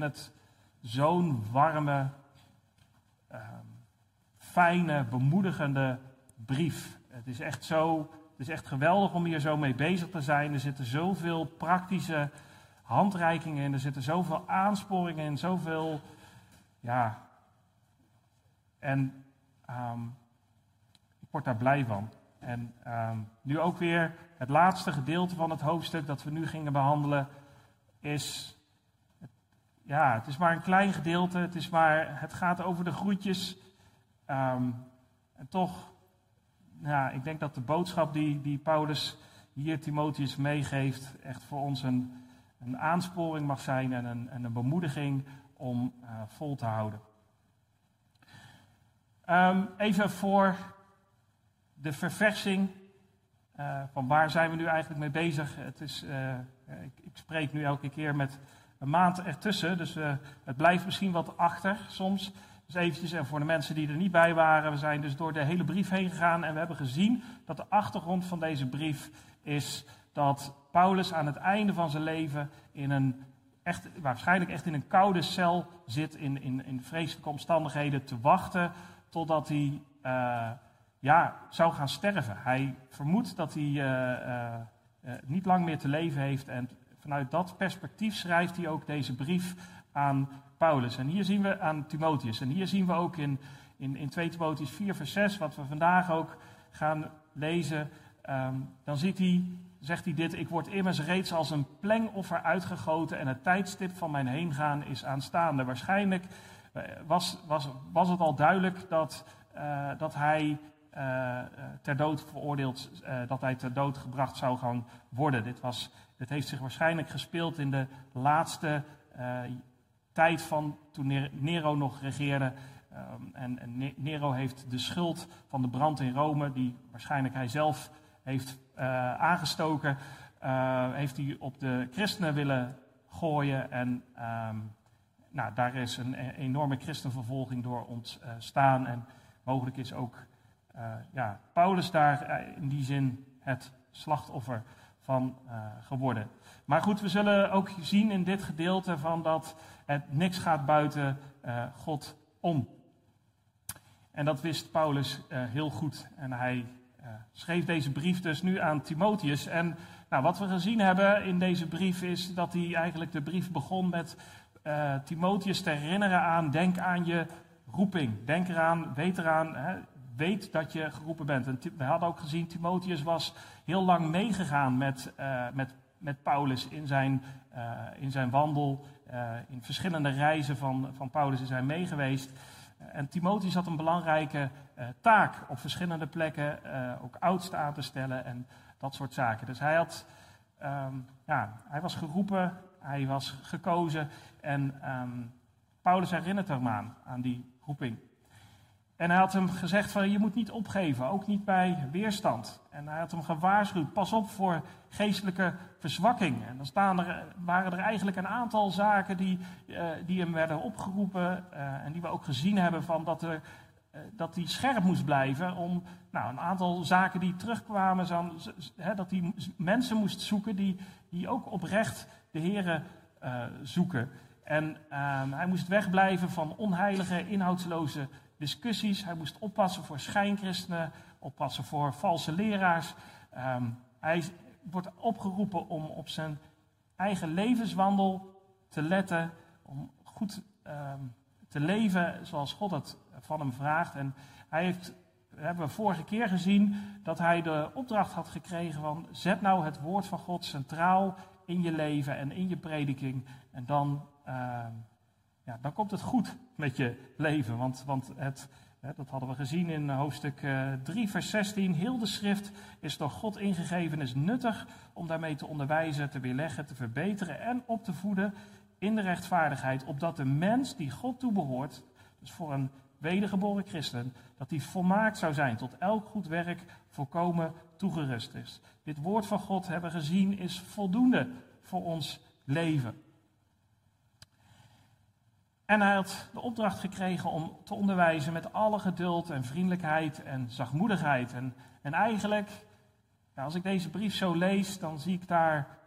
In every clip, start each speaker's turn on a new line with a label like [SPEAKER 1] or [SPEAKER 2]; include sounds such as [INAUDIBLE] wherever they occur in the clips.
[SPEAKER 1] vind het zo'n warme, ehm, fijne, bemoedigende brief. Het is echt zo, het is echt geweldig om hier zo mee bezig te zijn. Er zitten zoveel praktische handreikingen in, er zitten zoveel aansporingen in, zoveel, ja. En ehm, ik word daar blij van. En ehm, nu ook weer het laatste gedeelte van het hoofdstuk dat we nu gingen behandelen is, ja, het is maar een klein gedeelte. Het, is maar, het gaat over de groetjes. Ehm, en toch, ja, ik denk dat de boodschap die, die Paulus hier Timotheus meegeeft, echt voor ons een, een aansporing mag zijn en een, en een bemoediging om uh, vol te houden. Um, even voor de verversing. Uh, van waar zijn we nu eigenlijk mee bezig? Het is, uh, ik, ik, spreek nu elke keer met een maand ertussen, dus uh, het blijft misschien wat achter soms. Dus eventjes, en voor de mensen die er niet bij waren, we zijn dus door de hele brief heen gegaan en we hebben gezien dat de achtergrond van deze brief is dat Paulus aan het einde van zijn leven in een echt, waarschijnlijk echt in een koude cel zit, in, in, in vreselijke omstandigheden, te wachten totdat hij ja, zou gaan sterven. Hij vermoedt dat hij uh, niet lang meer te leven heeft. En vanuit dat perspectief schrijft hij ook deze brief aan Paulus. En hier zien we aan Timotheus. En hier zien we ook in, in, in 2 Timotheus 4, vers 6, wat we vandaag ook gaan lezen. Um, dan ziet hij, zegt hij dit: Ik word immers reeds als een plengoffer uitgegoten. En het tijdstip van mijn heengaan is aanstaande. Waarschijnlijk was, was, was het al duidelijk dat, uh, dat hij uh, ter dood veroordeeld, dat hij ter dood gebracht zou gaan worden. Dit, was, dit heeft zich waarschijnlijk gespeeld in de laatste uh, tijd van toen Nero nog regeerde. Um, en, Nero heeft de schuld van de brand in Rome, die waarschijnlijk hij zelf heeft aangestoken, heeft hij op de christenen willen gooien. En um, nou, daar is een enorme christenvervolging door ontstaan. En mogelijk is ook ja, Paulus daar in die zin het slachtoffer van uh, geworden. Maar goed, we zullen ook zien in dit gedeelte van dat het niks gaat buiten God om. En dat wist Paulus heel goed. En hij schreef deze brief dus nu aan Timotheus. En nou, wat we gezien hebben in deze brief is dat hij eigenlijk de brief begon met Timotheus te herinneren aan, denk aan je roeping. Denk eraan, weet eraan, hè, weet dat je geroepen bent. En we hadden ook gezien, Timotheus was heel lang meegegaan met, uh, met, met Paulus in zijn, uh, in zijn wandel. Uh, in verschillende reizen van, van Paulus is hij meegeweest. En Timotheus had een belangrijke taak op verschillende plekken, ook oudsten aan te stellen en dat soort zaken. Dus hij, had, um, ja, hij was geroepen, hij was gekozen en um, Paulus herinnert hem aan, aan die roeping. En hij had hem gezegd van je moet niet opgeven, ook niet bij weerstand. En hij had hem gewaarschuwd, pas op voor geestelijke verzwakking. En dan staan er, waren er eigenlijk een aantal zaken die, uh, die hem werden opgeroepen uh, en die we ook gezien hebben van dat, er, uh, dat hij scherp moest blijven om nou, een aantal zaken die terugkwamen, zo, dat hij mensen moest zoeken die, die ook oprecht de Here zoeken. En ehm, hij moest wegblijven van onheilige, inhoudsloze discussies. Hij moest oppassen voor schijnchristenen, oppassen voor valse leraars. Um, hij wordt opgeroepen om op zijn eigen levenswandel te letten, om goed um, te leven zoals God het van hem vraagt. En hij heeft, hebben we vorige keer gezien, dat hij de opdracht had gekregen van zet nou het woord van God centraal in je leven en in je prediking. En dan uh, ja, dan komt het goed met je leven. Want, want het, hè, dat hadden we gezien in hoofdstuk uh, eh, 3, vers 16. Heel de schrift is door God ingegeven, is nuttig om daarmee te onderwijzen, te weerleggen, te verbeteren en op te voeden in de rechtvaardigheid. Opdat de mens die God toebehoort, dus voor een wedergeboren christen, dat die volmaakt zou zijn, tot elk goed werk volkomen toegerust is. Dit woord van God hebben we gezien is voldoende voor ons leven. En hij had de opdracht gekregen om te onderwijzen met alle geduld en vriendelijkheid en zachtmoedigheid. En, en eigenlijk, als ik deze brief zo lees, dan zie ik daar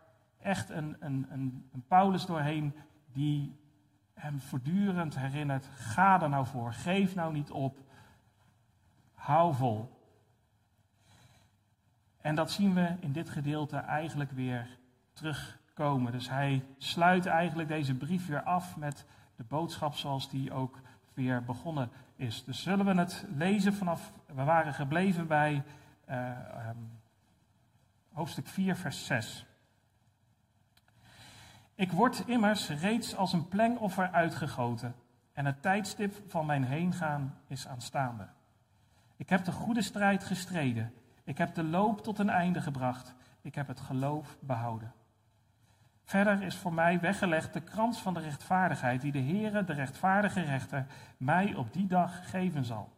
[SPEAKER 1] echt een, een, een, een Paulus doorheen die hem voortdurend herinnert: ga er nou voor, geef nou niet op, hou vol. En dat zien we in dit gedeelte eigenlijk weer terugkomen. Dus hij sluit eigenlijk deze brief weer af met de boodschap zoals die ook weer begonnen is. Dus zullen we het lezen vanaf, we waren gebleven bij uh, um, hoofdstuk 4, vers 6. Ik word immers reeds als een plengoffer uitgegoten en het tijdstip van mijn heengaan is aanstaande. Ik heb de goede strijd gestreden. Ik heb de loop tot een einde gebracht. Ik heb het geloof behouden. Verder is voor mij weggelegd de krans van de rechtvaardigheid die de Heere, de rechtvaardige rechter, mij op die dag geven zal.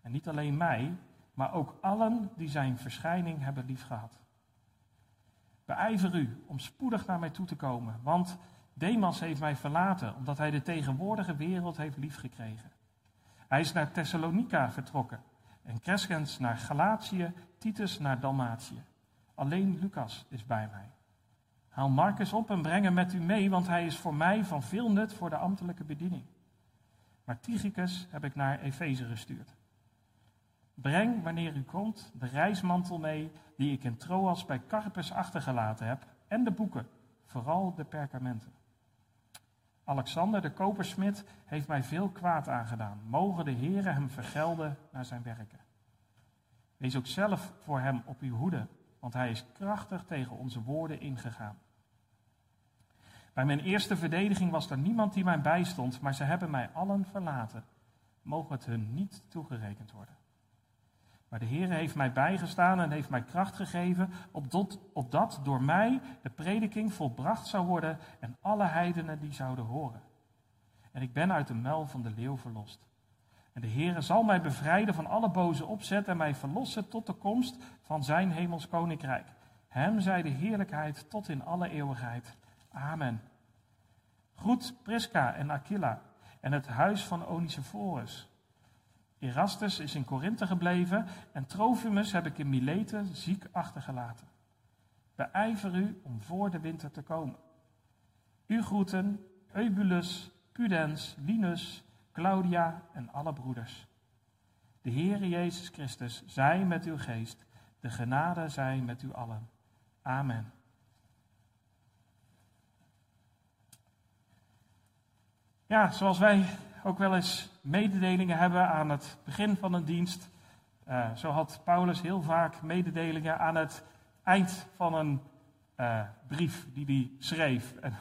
[SPEAKER 1] En niet alleen mij, maar ook allen die zijn verschijning hebben liefgehad. Beijver u om spoedig naar mij toe te komen, want Demas heeft mij verlaten, omdat hij de tegenwoordige wereld heeft liefgekregen. Hij is naar Thessalonica vertrokken en Crescens naar Galatië, Titus naar Dalmatië. Alleen Lucas is bij mij. Haal Marcus op en breng hem met u mee, want hij is voor mij van veel nut voor de ambtelijke bediening. Maar Tychicus heb ik naar Efeze gestuurd. Breng, wanneer u komt, de reismantel mee die ik in Troas bij Carpus achtergelaten heb en de boeken, vooral de perkamenten. Alexander, de kopersmid, heeft mij veel kwaad aangedaan. Mogen de heren hem vergelden naar zijn werken. Wees ook zelf voor hem op uw hoede, want hij is krachtig tegen onze woorden ingegaan. Bij mijn eerste verdediging was er niemand die mij bijstond, maar ze hebben mij allen verlaten. Mogen het hun niet toegerekend worden. Maar de Heer heeft mij bijgestaan en heeft mij kracht gegeven, opdat, opdat door mij de prediking volbracht zou worden en alle heidenen die zouden horen. En ik ben uit de muil van de leeuw verlost. En de Heer zal mij bevrijden van alle boze opzet en mij verlossen tot de komst van zijn hemels koninkrijk. Hem zij de heerlijkheid tot in alle eeuwigheid. Amen. Groet Prisca en Aquila en het huis van Onesiphorus. Erastus is in Korinthe gebleven en Trofimus heb ik in Mileten ziek achtergelaten. Beijver u om voor de winter te komen. U groeten Eubulus, Pudens, Linus, Claudia en alle broeders. De Heere Jezus Christus zij met uw geest. De genade zij met u allen. Amen. Ja, zoals wij ook wel eens mededelingen hebben aan het begin van een dienst. Uh, zo had Paulus heel vaak mededelingen aan het eind van een uh, brief die hij schreef. En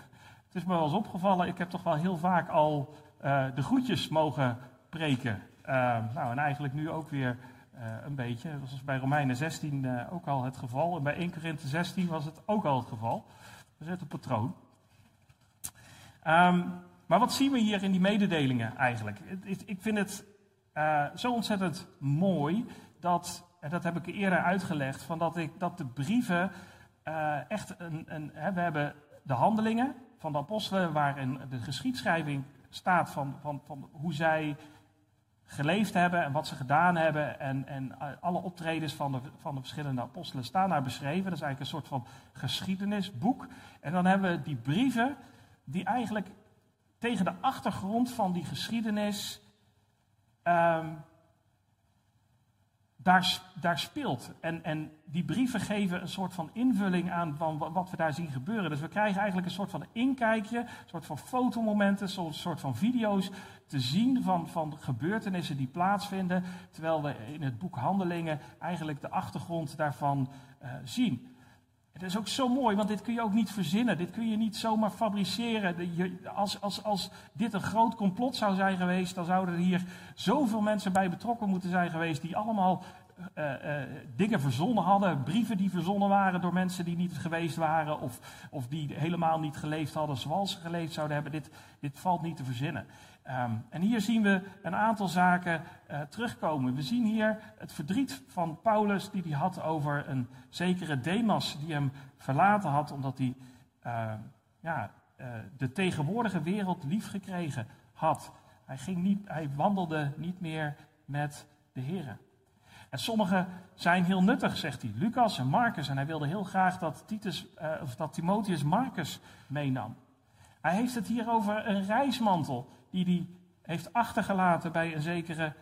[SPEAKER 1] het is me wel eens opgevallen, ik heb toch wel heel vaak al uh, de groetjes mogen preken. nou, en eigenlijk nu ook weer een beetje. Dat was bij Romeinen 16 ook al het geval. En bij 1 Korinthe 16 was het ook al het geval. Dat is het een patroon. Um, maar wat zien we hier in die mededelingen eigenlijk? Ik vind het uh, zo ontzettend mooi dat, en dat heb ik eerder uitgelegd, van dat, ik, dat de brieven uh, echt een. een hè, we hebben de handelingen van de apostelen, waarin de geschiedschrijving staat van, van, van hoe zij geleefd hebben en wat ze gedaan hebben. En, en alle optredens van de, van de verschillende apostelen staan daar beschreven. Dat is eigenlijk een soort van geschiedenisboek. En dan hebben we die brieven die eigenlijk tegen de achtergrond van die geschiedenis um, daar, daar speelt. En, en die brieven geven een soort van invulling aan van wat we daar zien gebeuren. Dus we krijgen eigenlijk een soort van inkijkje, een soort van fotomomenten, een soort van video's te zien van, van gebeurtenissen die plaatsvinden. Terwijl we in het boek Handelingen eigenlijk de achtergrond daarvan uh, zien. Het is ook zo mooi, want dit kun je ook niet verzinnen. Dit kun je niet zomaar fabriceren. Als, als, als dit een groot complot zou zijn geweest, dan zouden er hier zoveel mensen bij betrokken moeten zijn geweest die allemaal uh, uh, dingen verzonnen hadden, brieven die verzonnen waren door mensen die niet geweest waren of, of die helemaal niet geleefd hadden zoals ze geleefd zouden hebben. Dit, dit valt niet te verzinnen. Um, en hier zien we een aantal zaken uh, terugkomen. We zien hier het verdriet van Paulus die hij had over een zekere Demas die hem verlaten had omdat hij uh, ja, uh, de tegenwoordige wereld lief gekregen had. Hij, ging niet, hij wandelde niet meer met de Heer. En sommigen zijn heel nuttig, zegt hij. Lucas en Marcus. En hij wilde heel graag dat, Titus, of dat Timotheus Marcus meenam. Hij heeft het hier over een reismantel die hij heeft achtergelaten bij een zekere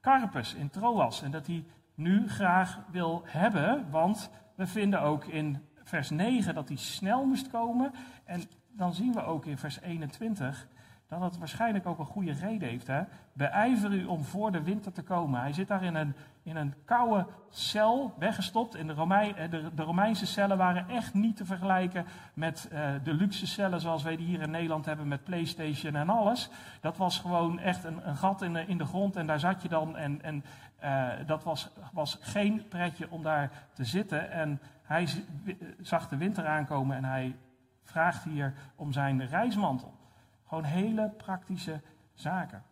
[SPEAKER 1] Carpus in Troas. En dat hij nu graag wil hebben, want we vinden ook in vers 9 dat hij snel moest komen. En dan zien we ook in vers 21 dat het waarschijnlijk ook een goede reden heeft. Hè? Beijver u om voor de winter te komen. Hij zit daar in een, in een koude cel weggestopt. De, eh, de, de Romeinse cellen waren echt niet te vergelijken met uh, de luxe cellen zoals wij die hier in Nederland hebben met PlayStation en alles. Dat was gewoon echt een, een gat in de, in de grond en daar zat je dan. En, en uh, dat was, was geen pretje om daar te zitten. En hij zag de winter aankomen en hij vraagt hier om zijn reismantel. Gewoon hele praktische zaken.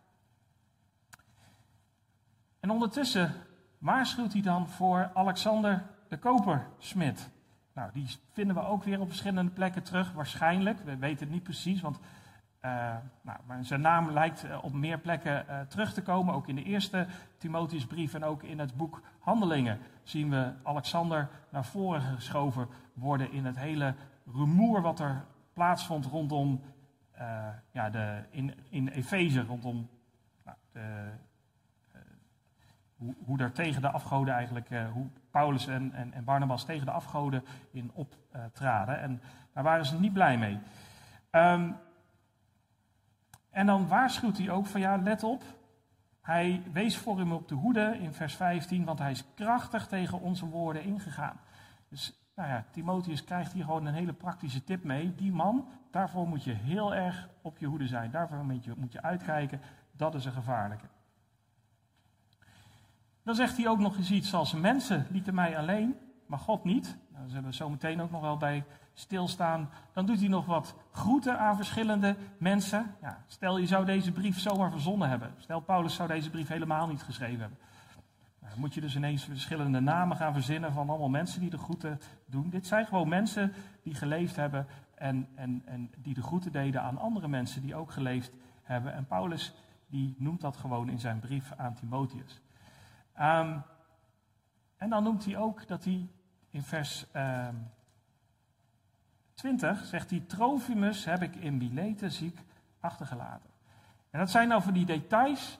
[SPEAKER 1] En ondertussen waarschuwt hij dan voor Alexander de Kopersmid. Nou, die vinden we ook weer op verschillende plekken terug, waarschijnlijk. We weten het niet precies, want uh, nou, maar zijn naam lijkt eh, op meer plekken uh, terug te komen. Ook in de eerste Timotheusbrief en ook in het boek Handelingen zien we Alexander naar voren geschoven worden in het hele rumoer wat er plaatsvond rondom ja, de, in, in Efeze, rondom nou, de, hoe, daar tegen de afgoden eigenlijk, uh, hoe Paulus en, en, en, Barnabas tegen de afgoden in optraden. en daar waren ze niet blij mee. Um, en dan waarschuwt hij ook van ja, let op. Hij wees voor hem op de hoede in vers 15, want hij is krachtig tegen onze woorden ingegaan. Dus nou ja, Timotheus krijgt hier gewoon een hele praktische tip mee. Die man, daarvoor moet je heel erg op je hoede zijn. Daarvoor moet je, moet je uitkijken. Dat is een gevaarlijke. Dan zegt hij ook nog eens iets als mensen lieten mij alleen, maar God niet. Nou, daar zullen we zo meteen ook nog wel bij stilstaan. Dan doet hij nog wat groeten aan verschillende mensen. Ja, stel je zou deze brief zomaar verzonnen hebben. Stel Paulus zou deze brief helemaal niet geschreven hebben. Dan moet je dus ineens verschillende namen gaan verzinnen van allemaal mensen die de groeten doen. Dit zijn gewoon mensen die geleefd hebben en, en, en die de groeten deden aan andere mensen die ook geleefd hebben. En Paulus die noemt dat gewoon in zijn brief aan Timotheus. Um, en dan noemt hij ook dat hij in vers um, 20 zegt hij, Trofimus heb ik in Mileten ziek achtergelaten. En dat zijn nou van die details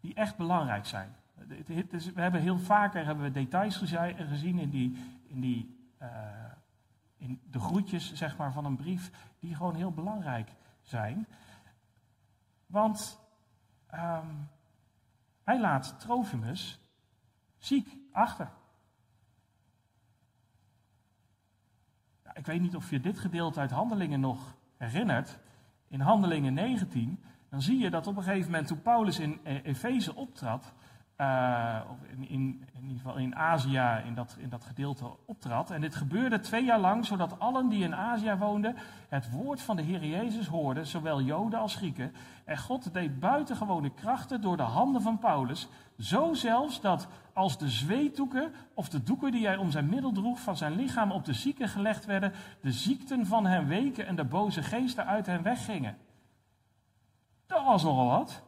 [SPEAKER 1] die echt belangrijk zijn. We hebben heel vaker hebben we details gezien in, die, in, die, uh, in de groetjes zeg maar, van een brief, die gewoon heel belangrijk zijn. Want um, hij laat Trofimus ziek achter. ik weet niet of je dit gedeelte uit Handelingen nog herinnert. In Handelingen 19, dan zie je dat op een gegeven moment toen Paulus in e- Efeze optrad, uh, in, in, in, ieder geval in Azië in dat, in dat gedeelte optrad. En dit gebeurde twee jaar lang, zodat allen die in Azië woonden het woord van de Heer Jezus hoorden, zowel Joden als Grieken. En God deed buitengewone krachten door de handen van Paulus, zo zelfs dat als de zweetdoeken of de doeken die hij om zijn middel droeg van zijn lichaam op de zieken gelegd werden, de ziekten van hen weken en de boze geesten uit hen weggingen. Dat was nogal wat.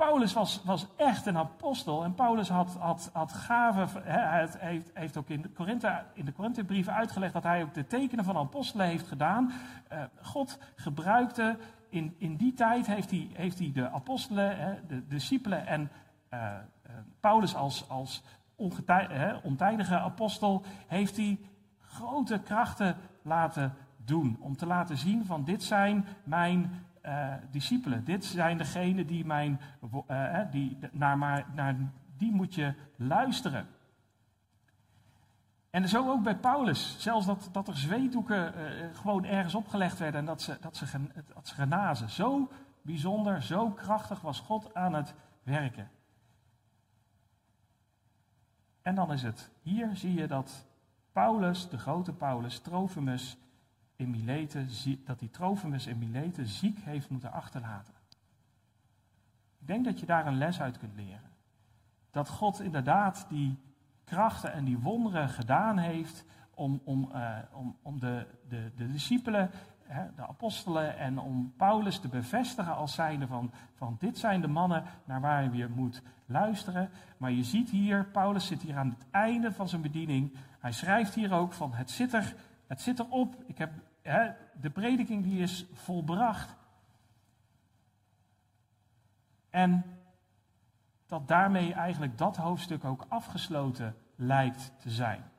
[SPEAKER 1] Paulus was, was echt een apostel en Paulus had, had, had gaven. Hij heeft, heeft ook in de, Korinthe, in de Korinthebrieven uitgelegd dat hij ook de tekenen van apostelen heeft gedaan. Uh, God gebruikte in, in die tijd, heeft hij, heeft hij de apostelen, de discipelen en uh, uh, Paulus als, als hè, ontijdige apostel, heeft hij grote krachten laten doen. Om te laten zien van dit zijn mijn uh, discipelen. Dit zijn degenen die, mijn, uh, die naar, maar, naar die moet je luisteren. En zo ook bij Paulus. Zelfs dat, dat er zweetdoeken uh, gewoon ergens opgelegd werden en dat ze, dat, ze, dat ze genazen. Zo bijzonder, zo krachtig was God aan het werken. En dan is het, hier zie je dat Paulus, de grote Paulus, Trofimus, in Mileten, dat die Trofimus in Mileten ziek heeft moeten achterlaten. Ik denk dat je daar een les uit kunt leren. Dat God inderdaad die krachten en die wonderen gedaan heeft om, om, uh, om, om de, de, de discipelen, hè, de apostelen en om Paulus te bevestigen als zijnde van, van dit zijn de mannen naar waar je moet luisteren. Maar je ziet hier, Paulus zit hier aan het einde van zijn bediening. Hij schrijft hier ook van het zit er, het zit erop. Ik heb de prediking die is volbracht. En dat daarmee eigenlijk dat hoofdstuk ook afgesloten lijkt te zijn.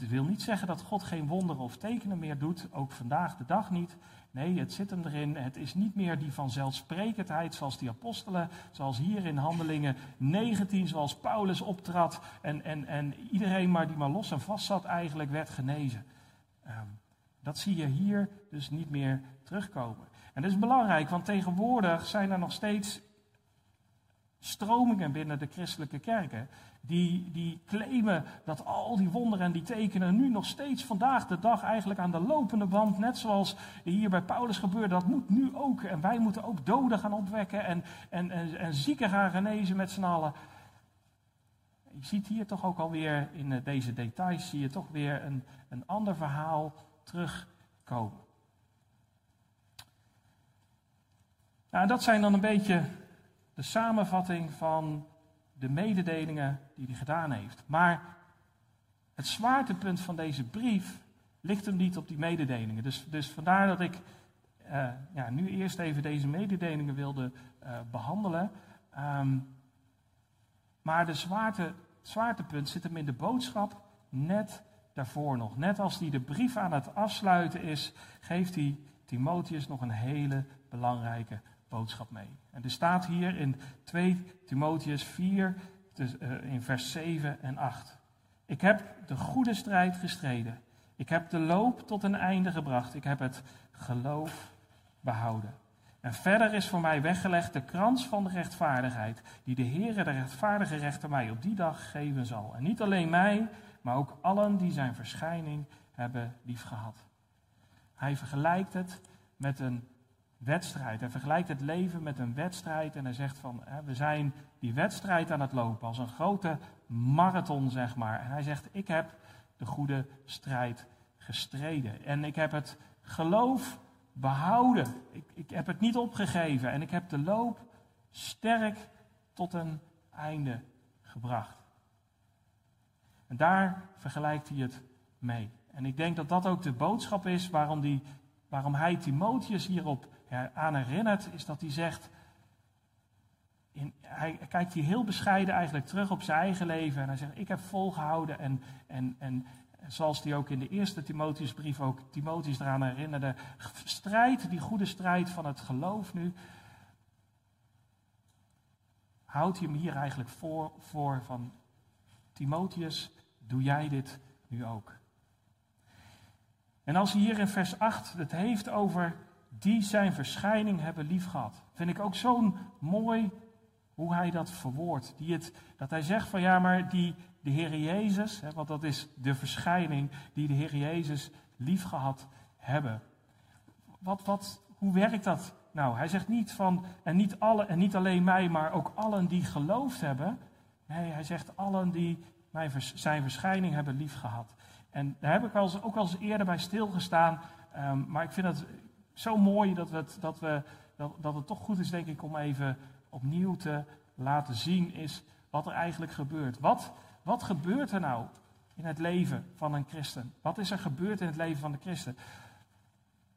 [SPEAKER 1] Het wil niet zeggen dat God geen wonderen of tekenen meer doet, ook vandaag de dag niet. Nee, het zit hem erin. Het is niet meer die vanzelfsprekendheid zoals die apostelen, zoals hier in Handelingen 19, zoals Paulus optrad en, en, en iedereen maar die maar los en vast zat eigenlijk werd genezen. Ehm, dat zie je hier dus niet meer terugkomen. En dat is belangrijk, want tegenwoordig zijn er nog steeds stromingen binnen de christelijke kerken die, die claimen dat al die wonderen en die tekenen nu nog steeds vandaag de dag eigenlijk aan de lopende band, net zoals hier bij Paulus gebeurde, dat moet nu ook. En wij moeten ook doden gaan opwekken en, en, en, en zieken gaan genezen met z'n allen. Je ziet hier toch ook alweer in eh, deze details, zie je toch weer een, een ander verhaal terugkomen. Nou, dat zijn dan een beetje de samenvatting van de mededelingen die hij gedaan heeft. Maar het zwaartepunt van deze brief ligt hem niet op die mededelingen. Dus, dus vandaar dat ik uh, ja, nu eerst even deze mededelingen wilde uh, behandelen. Um, maar de zwaarte, zwaartepunt zit hem in de boodschap net daarvoor nog. Net als hij de brief aan het afsluiten is, geeft hij Timotheus nog een hele belangrijke boodschap mee. En er staat hier in 2 Timotheus 4, dus, uh, in vers 7 en 8. Ik heb de goede strijd gestreden. Ik heb de loop tot een einde gebracht. Ik heb het geloof behouden. En verder is voor mij weggelegd de krans van de rechtvaardigheid, die de Heere, de rechtvaardige rechter, mij op die dag geven zal. En niet alleen mij, maar ook allen die zijn verschijning hebben liefgehad. Hij vergelijkt het met een wedstrijd. Hij vergelijkt het leven met een wedstrijd en hij zegt van, hè, we zijn die wedstrijd aan het lopen, als een grote marathon zeg maar. En hij zegt, ik heb de goede strijd gestreden en ik heb het geloof behouden. Ik, ik heb het niet opgegeven en ik heb de loop sterk tot een einde gebracht. En daar vergelijkt hij het mee. En ik denk dat dat ook de boodschap is waarom, die, waarom hij Timotheus hierop aan herinnert, is dat hij zegt. In, hij kijkt hier heel bescheiden eigenlijk terug op zijn eigen leven. En hij zegt: Ik heb volgehouden. En, en, en zoals hij ook in de eerste Timotheusbrief ook Timotheus eraan herinnerde. Strijd, die goede strijd van het geloof nu. Houdt hij hem hier eigenlijk voor, voor van Timotheus, doe jij dit nu ook? En als hij hier in vers 8 het heeft over die zijn verschijning hebben liefgehad. Vind ik ook zo'n mooi hoe hij dat verwoordt. Dat hij zegt van ja, maar die, de Heer Jezus, hè, want dat is de verschijning die de Heer Jezus liefgehad hebben. Wat, wat, hoe werkt dat nou? Hij zegt niet van, en niet, alle, en niet alleen mij, maar ook allen die geloofd hebben. Nee, hij zegt allen die mijn, zijn verschijning hebben liefgehad. En daar heb ik wel eens, ook al eens eerder bij stilgestaan. Um, maar ik vind het zo mooi dat, het, dat, we, dat, dat het toch goed is, denk ik, om even opnieuw te laten zien is wat er eigenlijk gebeurt. Wat, wat gebeurt er nou in het leven van een christen? Wat is er gebeurd in het leven van de christen?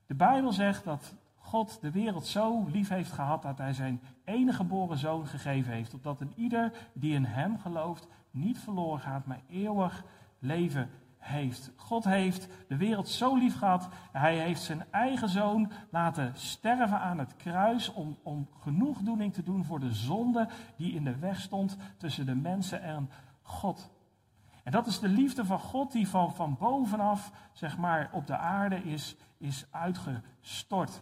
[SPEAKER 1] De Bijbel zegt dat God de wereld zo lief heeft gehad dat hij zijn enige geboren zoon gegeven heeft, opdat een ieder die in hem gelooft niet verloren gaat, maar eeuwig leven heeft. God heeft de wereld zo lief gehad. Hij heeft zijn eigen zoon laten sterven aan het kruis om, om genoegdoening te doen voor de zonde die in de weg stond tussen de mensen en God. En dat is de liefde van God die van, van bovenaf, zeg maar, op de aarde is, is uitgestort.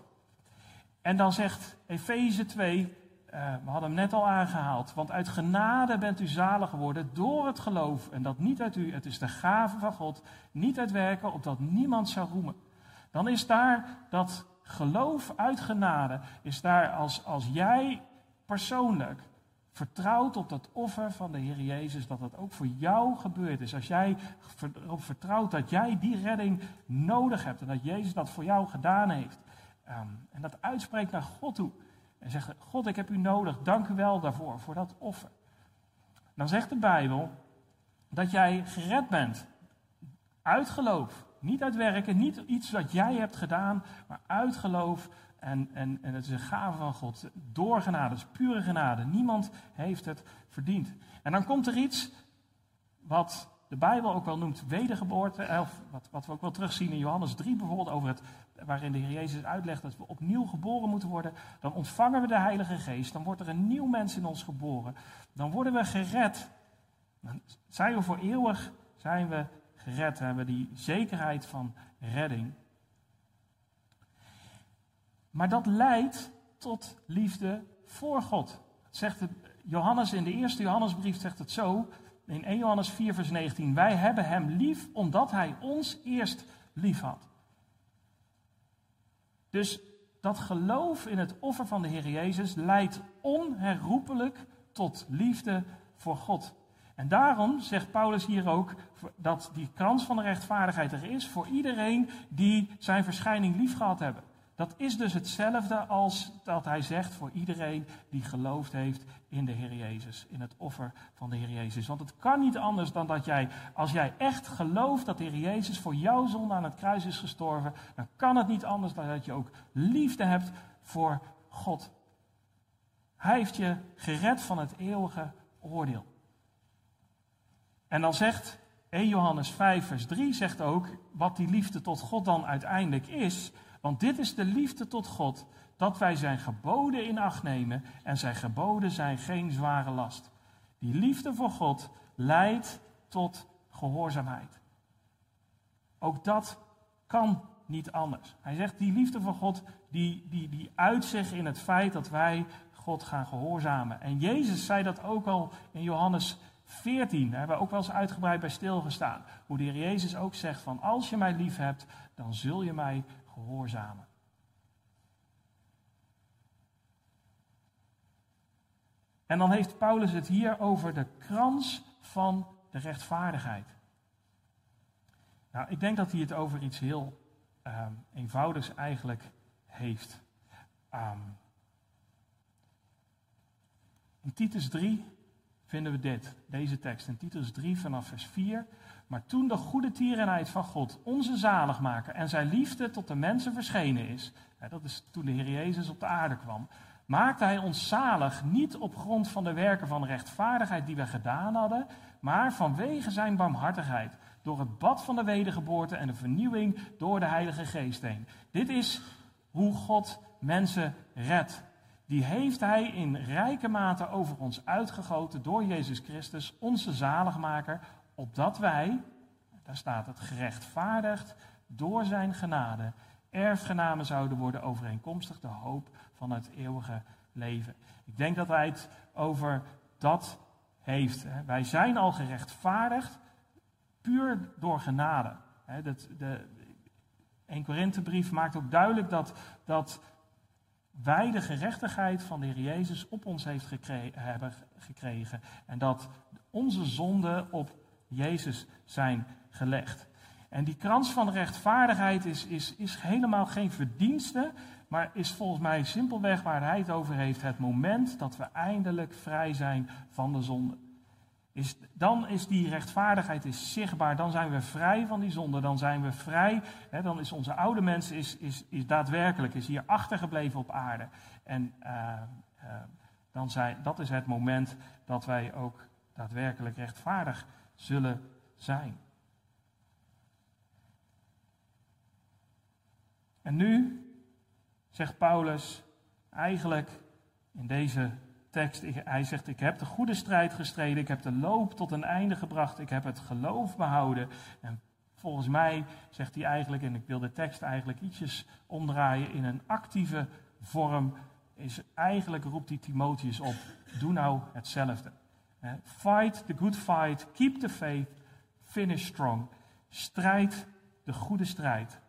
[SPEAKER 1] En dan zegt Efeze 2, uh, we hadden hem net al aangehaald. Want uit genade bent u zalig geworden door het geloof. En dat niet uit u, het is de gave van God. Niet uit werken, opdat niemand zou roemen. Dan is daar dat geloof uit genade. Is daar als, als jij persoonlijk vertrouwt op dat offer van de Heer Jezus, dat dat ook voor jou gebeurd is. Als jij erop vertrouwt dat jij die redding nodig hebt en dat Jezus dat voor jou gedaan heeft. Um, en dat uitspreekt naar God toe. En zeggen, God, ik heb u nodig, dank u wel daarvoor, voor dat offer. Dan zegt de Bijbel dat jij gered bent uit geloof. Niet uit werken, niet iets wat jij hebt gedaan, maar uit geloof. En, en, en het is een gave van God. Door genade, is pure genade. Niemand heeft het verdiend. En dan komt er iets wat de Bijbel ook wel noemt wedergeboorte. Of wat, wat we ook wel terugzien in Johannes 3 bijvoorbeeld, over het, waarin de Heer Jezus uitlegt dat we opnieuw geboren moeten worden. Dan ontvangen we de Heilige Geest. Dan wordt er een nieuw mens in ons geboren. Dan worden we gered. Dan zijn we voor eeuwig zijn we gered. Hebben we die zekerheid van redding. Maar dat leidt tot liefde voor God. zegt Johannes in de eerste Johannesbrief zegt het zo, in 1 Johannes 4 vers 19. Wij hebben hem lief omdat hij ons eerst lief had. Dus dat geloof in het offer van de Heer Jezus leidt onherroepelijk tot liefde voor God. En daarom zegt Paulus hier ook dat die krans van de rechtvaardigheid er is voor iedereen die zijn verschijning lief gehad hebben. Dat is dus hetzelfde als dat hij zegt voor iedereen die geloofd heeft in de Heer Jezus, in het offer van de Heer Jezus. Want het kan niet anders dan dat jij, als jij echt gelooft dat de Heer Jezus voor jouw zonde aan het kruis is gestorven, dan kan het niet anders dan dat je ook liefde hebt voor God. Hij heeft je gered van het eeuwige oordeel. En dan zegt 1 Johannes 5, vers 3 zegt ook wat die liefde tot God dan uiteindelijk is. Want dit is de liefde tot God, dat wij zijn geboden in acht nemen en zijn geboden zijn geen zware last. Die liefde voor God leidt tot gehoorzaamheid. Ook dat kan niet anders. Hij zegt, die liefde voor God, die, die, die in het feit dat wij God gaan gehoorzamen. En Jezus zei dat ook al in Johannes 14. Daar hebben we ook wel eens uitgebreid bij stilgestaan. Hoe de Heer Jezus ook zegt van, als je mij lief hebt, dan zul je mij gehoorzamen. En dan heeft Paulus het hier over de krans van de rechtvaardigheid. Nou, ik denk dat hij het over iets heel um, eenvoudigs eigenlijk heeft. Um, in Titus 3 vinden we dit, deze tekst. In Titus 3 vanaf vers 4. Maar toen de goede tierenheid van God, onze zaligmaker en zijn liefde tot de mensen verschenen is, dat is toen de Heer Jezus op de aarde kwam, maakte hij ons zalig niet op grond van de werken van rechtvaardigheid die we gedaan hadden, maar vanwege zijn barmhartigheid, door het bad van de wedergeboorte en de vernieuwing door de Heilige Geest heen. Dit is hoe God mensen redt. Die heeft hij in rijke mate over ons uitgegoten door Jezus Christus, onze zaligmaker, opdat wij, daar staat het, gerechtvaardigd door zijn genade, erfgenamen zouden worden overeenkomstig de hoop van het eeuwige leven. Ik denk dat hij het over dat heeft. Wij zijn al gerechtvaardigd puur door genade. Dat, de 1 Korinthebrief maakt ook duidelijk dat, dat wij de gerechtigheid van de Heer Jezus op ons heeft gekregen, hebben gekregen. En dat onze zonden op Jezus zijn gelegd. En die krans van rechtvaardigheid is, is, is helemaal geen verdienste, maar is volgens mij simpelweg waar hij het over heeft, het moment dat we eindelijk vrij zijn van de zonde. Is, dan is die rechtvaardigheid is zichtbaar, dan zijn we vrij van die zonde, dan zijn we vrij, hè, dan is onze oude mens is, is, is daadwerkelijk, is hier achtergebleven op aarde. En uh, uh, dan zijn, dat is het moment dat wij ook daadwerkelijk rechtvaardig zullen zijn. En nu zegt Paulus eigenlijk in deze tekst, hij zegt, ik heb de goede strijd gestreden, ik heb de loop tot een einde gebracht, ik heb het geloof behouden. En volgens mij zegt hij eigenlijk, en ik wil de tekst eigenlijk ietsjes omdraaien in een actieve vorm, is eigenlijk roept hij Timotheus op, doe nou hetzelfde. Fight the good fight, keep the faith, finish strong. Strijd de goede strijd,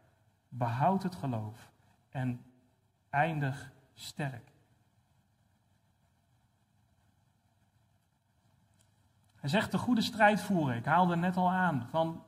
[SPEAKER 1] behoud het geloof en eindig sterk. Hij zegt de goede strijd voeren. Ik haalde net al aan van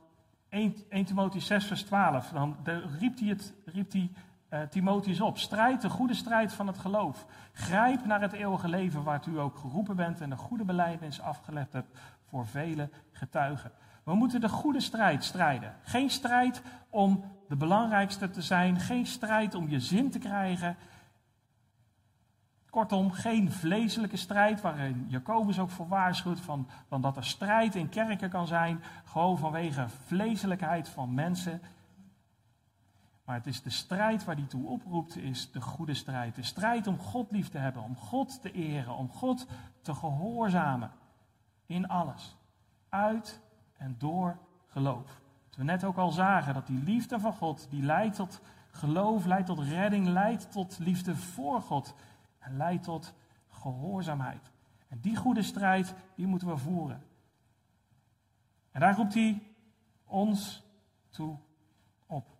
[SPEAKER 1] 1, 1 Timotheus 6 vers 12. Dan riep hij, het, riep hij uh, Timotheus op. Strijd de goede strijd van het geloof. Grijp naar het eeuwige leven waartoe u ook geroepen bent en de goede beleidnis afgelegd hebt voor vele getuigen. We moeten de goede strijd strijden. Geen strijd om de belangrijkste te zijn, geen strijd om je zin te krijgen. Kortom, geen vleeselijke strijd waarin Jacobus ook voor waarschuwt van, van dat er strijd in kerken kan zijn, gewoon vanwege vleeselijkheid van mensen. Maar het is de strijd waar die toe oproept, is de goede strijd. De strijd om God lief te hebben, om God te eren, om God te gehoorzamen in alles. Uit en door geloof. Dat we net ook al zagen dat die liefde van God, die leidt tot geloof, leidt tot redding, leidt tot liefde voor God en leidt tot gehoorzaamheid. En die goede strijd, die moeten we voeren. En daar roept hij ons toe op.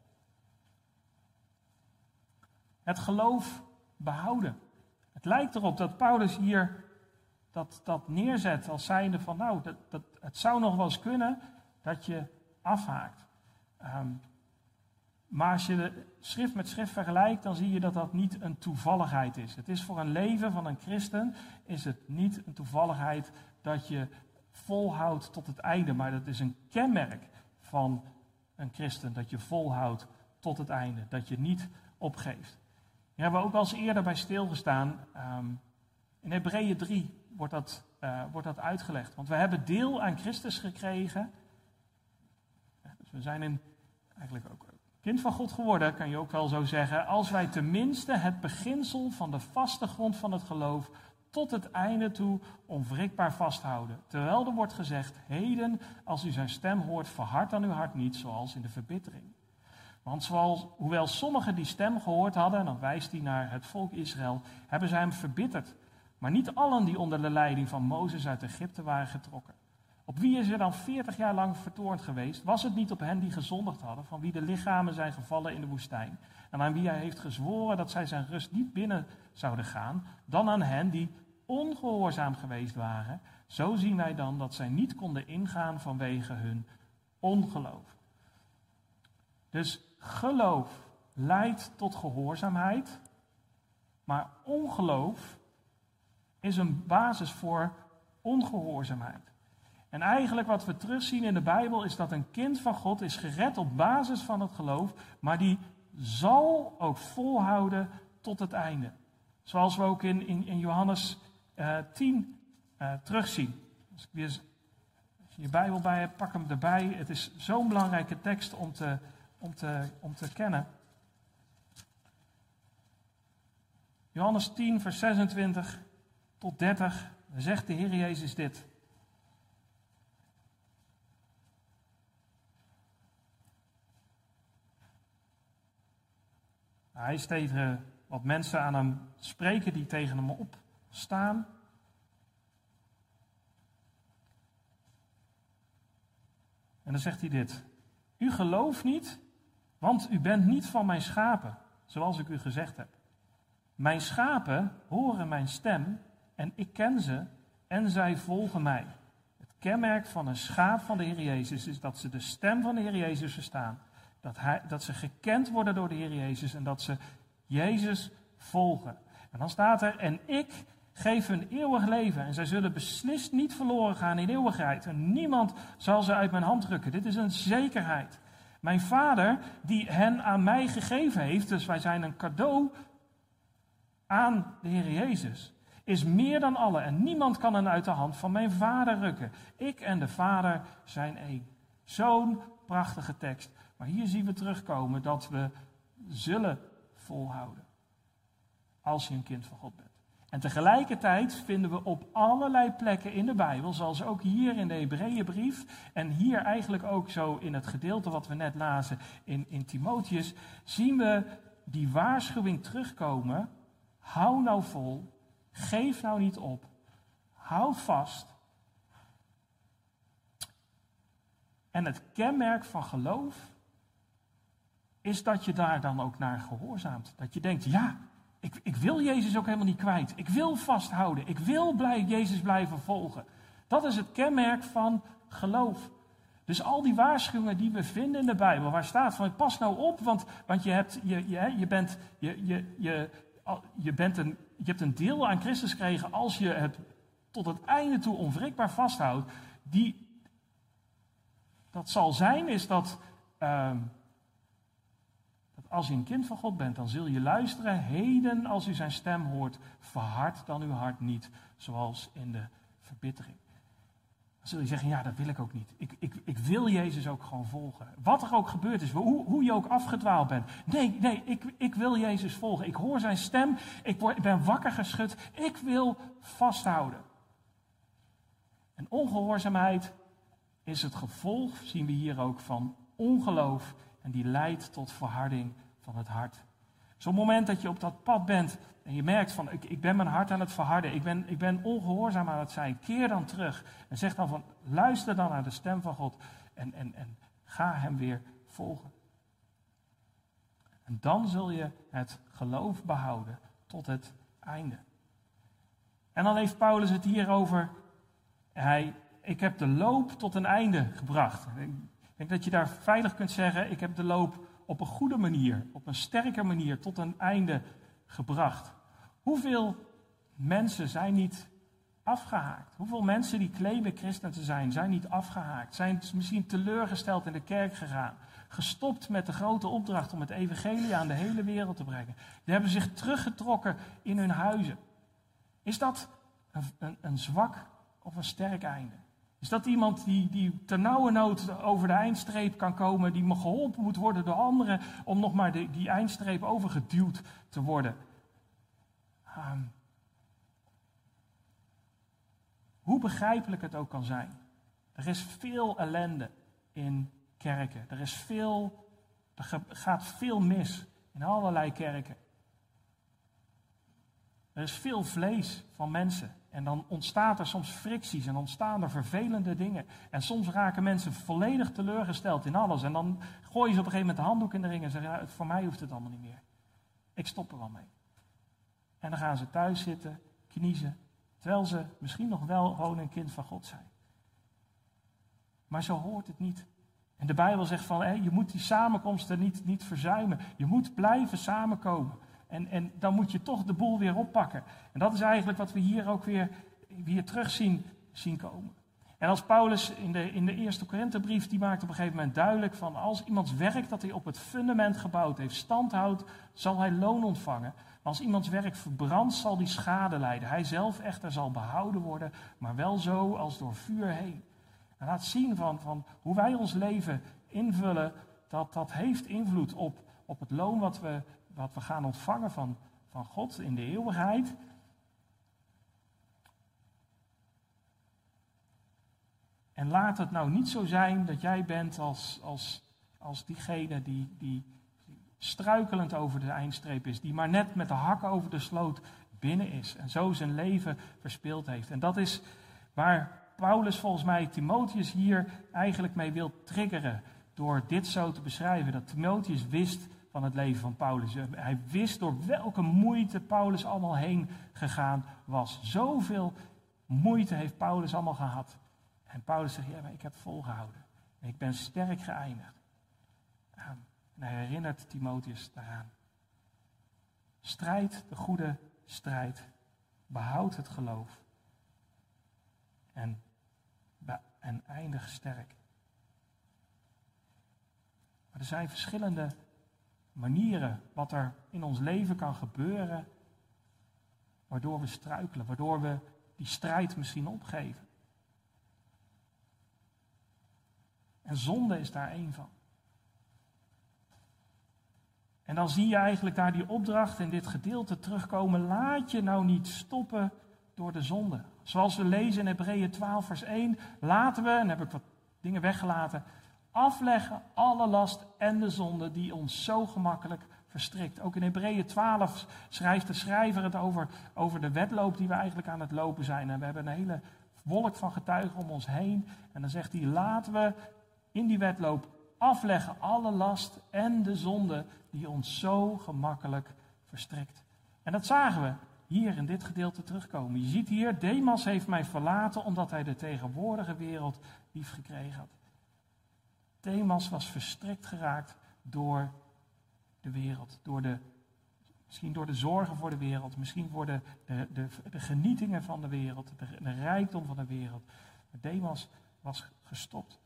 [SPEAKER 1] Het geloof behouden. Het lijkt erop dat Paulus hier dat, dat neerzet als zijnde van, nou, dat, dat, het zou nog wel eens kunnen dat je afhaakt. Ehm, maar als je schrift met schrift vergelijkt, dan zie je dat dat niet een toevalligheid is. Het is voor een leven van een christen, is het niet een toevalligheid dat je volhoudt tot het einde. Maar dat is een kenmerk van een christen, dat je volhoudt tot het einde. Dat je niet opgeeft. Hier hebben we ook al eens eerder bij stilgestaan. Um, in Hebreeën 3 wordt dat, uh, wordt dat uitgelegd. Want we hebben deel aan Christus gekregen. Dus we zijn een, eigenlijk ook kind van God geworden, kan je ook wel zo zeggen. Als wij tenminste het beginsel van de vaste grond van het geloof tot het einde toe onwrikbaar vasthouden. Terwijl er wordt gezegd, heden, als u zijn stem hoort, verhard dan uw hart niet, zoals in de verbittering. Want hoewel sommigen die stem gehoord hadden, en dan wijst hij naar het volk Israël, hebben zij hem verbitterd. Maar niet allen die onder de leiding van Mozes uit Egypte waren getrokken. Op wie is er dan veertig jaar lang vertoornd geweest? Was het niet op hen die gezondigd hadden, van wie de lichamen zijn gevallen in de woestijn? En aan wie hij heeft gezworen dat zij zijn rust niet binnen zouden gaan, dan aan hen die ongehoorzaam geweest waren? Zo zien wij dan dat zij niet konden ingaan vanwege hun ongeloof. Dus geloof leidt tot gehoorzaamheid, maar ongeloof is een basis voor ongehoorzaamheid. En eigenlijk wat we terugzien in de Bijbel is dat een kind van God is gered op basis van het geloof, maar die zal ook volhouden tot het einde. Zoals we ook in, in, in Johannes uh, 10 uh, terugzien. Als ik weer je Bijbel bij hebt, pak hem erbij. Het is zo'n belangrijke tekst om te, om, te, om te kennen. Johannes 10, vers 26 tot 30 zegt de Heer Jezus dit. Hij is tegen wat mensen aan hem spreken die tegen hem opstaan. En dan zegt hij dit. U gelooft niet, want u bent niet van mijn schapen, zoals ik u gezegd heb. Mijn schapen horen mijn stem en ik ken ze en zij volgen mij. Het kenmerk van een schaap van de Heer Jezus is dat ze de stem van de Heer Jezus verstaan dat, hij, dat ze gekend worden door de Heer Jezus en dat ze Jezus volgen. En dan staat er, en ik geef hun eeuwig leven en zij zullen beslist niet verloren gaan in eeuwigheid. En niemand zal ze uit mijn hand drukken. Dit is een zekerheid. Mijn vader, die hen aan mij gegeven heeft, dus wij zijn een cadeau aan de Heer Jezus, is meer dan alle en niemand kan hen uit de hand van mijn vader rukken. Ik en de vader zijn één. Zo'n prachtige tekst. Maar hier zien we terugkomen dat we zullen volhouden. Als je een kind van God bent. En tegelijkertijd vinden we op allerlei plekken in de Bijbel, zoals ook hier in de Hebreeënbrief en hier eigenlijk ook zo in het gedeelte wat we net lazen in, in Timotheus, zien we die waarschuwing terugkomen. Hou nou vol, geef nou niet op, hou vast. En het kenmerk van geloof is dat je daar dan ook naar gehoorzaamt. Dat je denkt, ja, ik, ik wil Jezus ook helemaal niet kwijt. Ik wil vasthouden. Ik wil blij, Jezus blijven volgen. Dat is het kenmerk van geloof. Dus al die waarschuwingen die we vinden in de Bijbel, waar staat van pas nou op, want, je, hebt, bent een, je hebt een deel aan Christus gekregen als je het tot het einde toe onwrikbaar vasthoudt. Die, dat zal zijn, is dat, ehm, als je een kind van God bent, dan zul je luisteren. Heden, als u zijn stem hoort, verhard dan uw hart niet, zoals in de verbittering. Dan zul je zeggen, ja, dat wil ik ook niet. Ik, ik, ik wil Jezus ook gewoon volgen. Wat er ook gebeurd is, hoe, hoe je ook afgedwaald bent. Nee, nee, ik, ik wil Jezus volgen. Ik hoor zijn stem, ik, word, ik ben wakker geschud. Ik wil vasthouden. En ongehoorzaamheid is het gevolg, zien we hier ook, van ongeloof. En die leidt tot verharding van het hart. Zo'n moment dat je op dat pad bent en je merkt van, ik, ik ben mijn hart aan het verharden, ik ben, ik ben ongehoorzaam aan het zijn, keer dan terug. En zeg dan van, luister dan naar de stem van God en, en, en ga hem weer volgen. En dan zul je het geloof behouden tot het einde. En dan heeft Paulus het hier over, hij, ik heb de loop tot een einde gebracht. Ik denk dat je daar veilig kunt zeggen, ik heb de loop op een goede manier, op een sterke manier tot een einde gebracht. Hoeveel mensen zijn niet afgehaakt? Hoeveel mensen die claimen christen te zijn, zijn niet afgehaakt? Zijn misschien teleurgesteld in de kerk gegaan? Gestopt met de grote opdracht om het evangelie aan de hele wereld te brengen? Die hebben zich teruggetrokken in hun huizen. Is dat een, een, een zwak of een sterk einde? Is dat iemand die, die nood over de eindstreep kan komen, die geholpen moet worden door anderen om nog maar de, die eindstreep overgeduwd te worden? Ehm, hoe begrijpelijk het ook kan zijn. Er is veel ellende in kerken. Er, is veel, er gaat veel mis in allerlei kerken. Er is veel vlees van mensen. En dan ontstaat er soms fricties en ontstaan er vervelende dingen. En soms raken mensen volledig teleurgesteld in alles. En dan gooien ze op een gegeven moment de handdoek in de ring en zeggen: ja, Voor mij hoeft het allemaal niet meer. Ik stop er wel mee. En dan gaan ze thuis zitten, kniezen, terwijl ze misschien nog wel gewoon een kind van God zijn. Maar zo hoort het niet. En de Bijbel zegt van, je moet die samenkomsten niet, niet verzuimen. Je moet blijven samenkomen. En, en dan moet je toch de boel weer oppakken. En dat is eigenlijk wat we hier ook weer, weer terug zien, zien komen. En als Paulus in de, in de eerste Korinthebrief, die maakt op een gegeven moment duidelijk van als iemands werk dat hij op het fundament gebouwd heeft stand houdt, zal hij loon ontvangen. Maar als iemands werk verbrandt, zal die schade lijden. Hij zelf echter zal behouden worden, maar wel zo als door vuur heen. En laat zien van, van hoe wij ons leven invullen, dat dat heeft invloed op, op het loon wat we, wat we gaan ontvangen van, van God in de eeuwigheid. En laat het nou niet zo zijn dat jij bent als, als, als diegene die, die struikelend over de eindstreep is, die maar net met de hakken over de sloot binnen is en zo zijn leven verspeeld heeft. En dat is waar Paulus volgens mij Timotheus hier eigenlijk mee wil triggeren door dit zo te beschrijven. Dat Timotheus wist van het leven van Paulus. Hij wist door welke moeite Paulus allemaal heen gegaan was. Zoveel moeite heeft Paulus allemaal gehad. En Paulus zegt, ja, maar ik heb volgehouden. En ik ben sterk geëindigd. En hij herinnert Timotheus daaraan. Strijd de goede strijd. Behoud het geloof. En, en eindig sterk. Maar er zijn verschillende manieren wat er in ons leven kan gebeuren. Waardoor we struikelen, waardoor we die strijd misschien opgeven. En zonde is daar één van. En dan zie je eigenlijk daar die opdracht in dit gedeelte terugkomen. Laat je nou niet stoppen door de zonde. Zoals we lezen in Hebreeën 12, vers 1. Laten we, en heb ik wat dingen weggelaten, afleggen alle last en de zonde die ons zo gemakkelijk verstrikt. Ook in Hebreeën 12 schrijft de schrijver het over, over de wedloop die we eigenlijk aan het lopen zijn. En we hebben een hele wolk van getuigen om ons heen. En dan zegt hij, laten we in die wedloop afleggen alle last en de zonde die ons zo gemakkelijk verstrikt. En dat zagen we hier in dit gedeelte terugkomen. Je ziet hier, Demas heeft mij verlaten omdat hij de tegenwoordige wereld lief gekregen had. Demas was verstrikt geraakt door de wereld, door de, misschien door de zorgen voor de wereld, misschien voor de, de, genietingen van de wereld, de, rijkdom van de wereld. Demas was gestopt.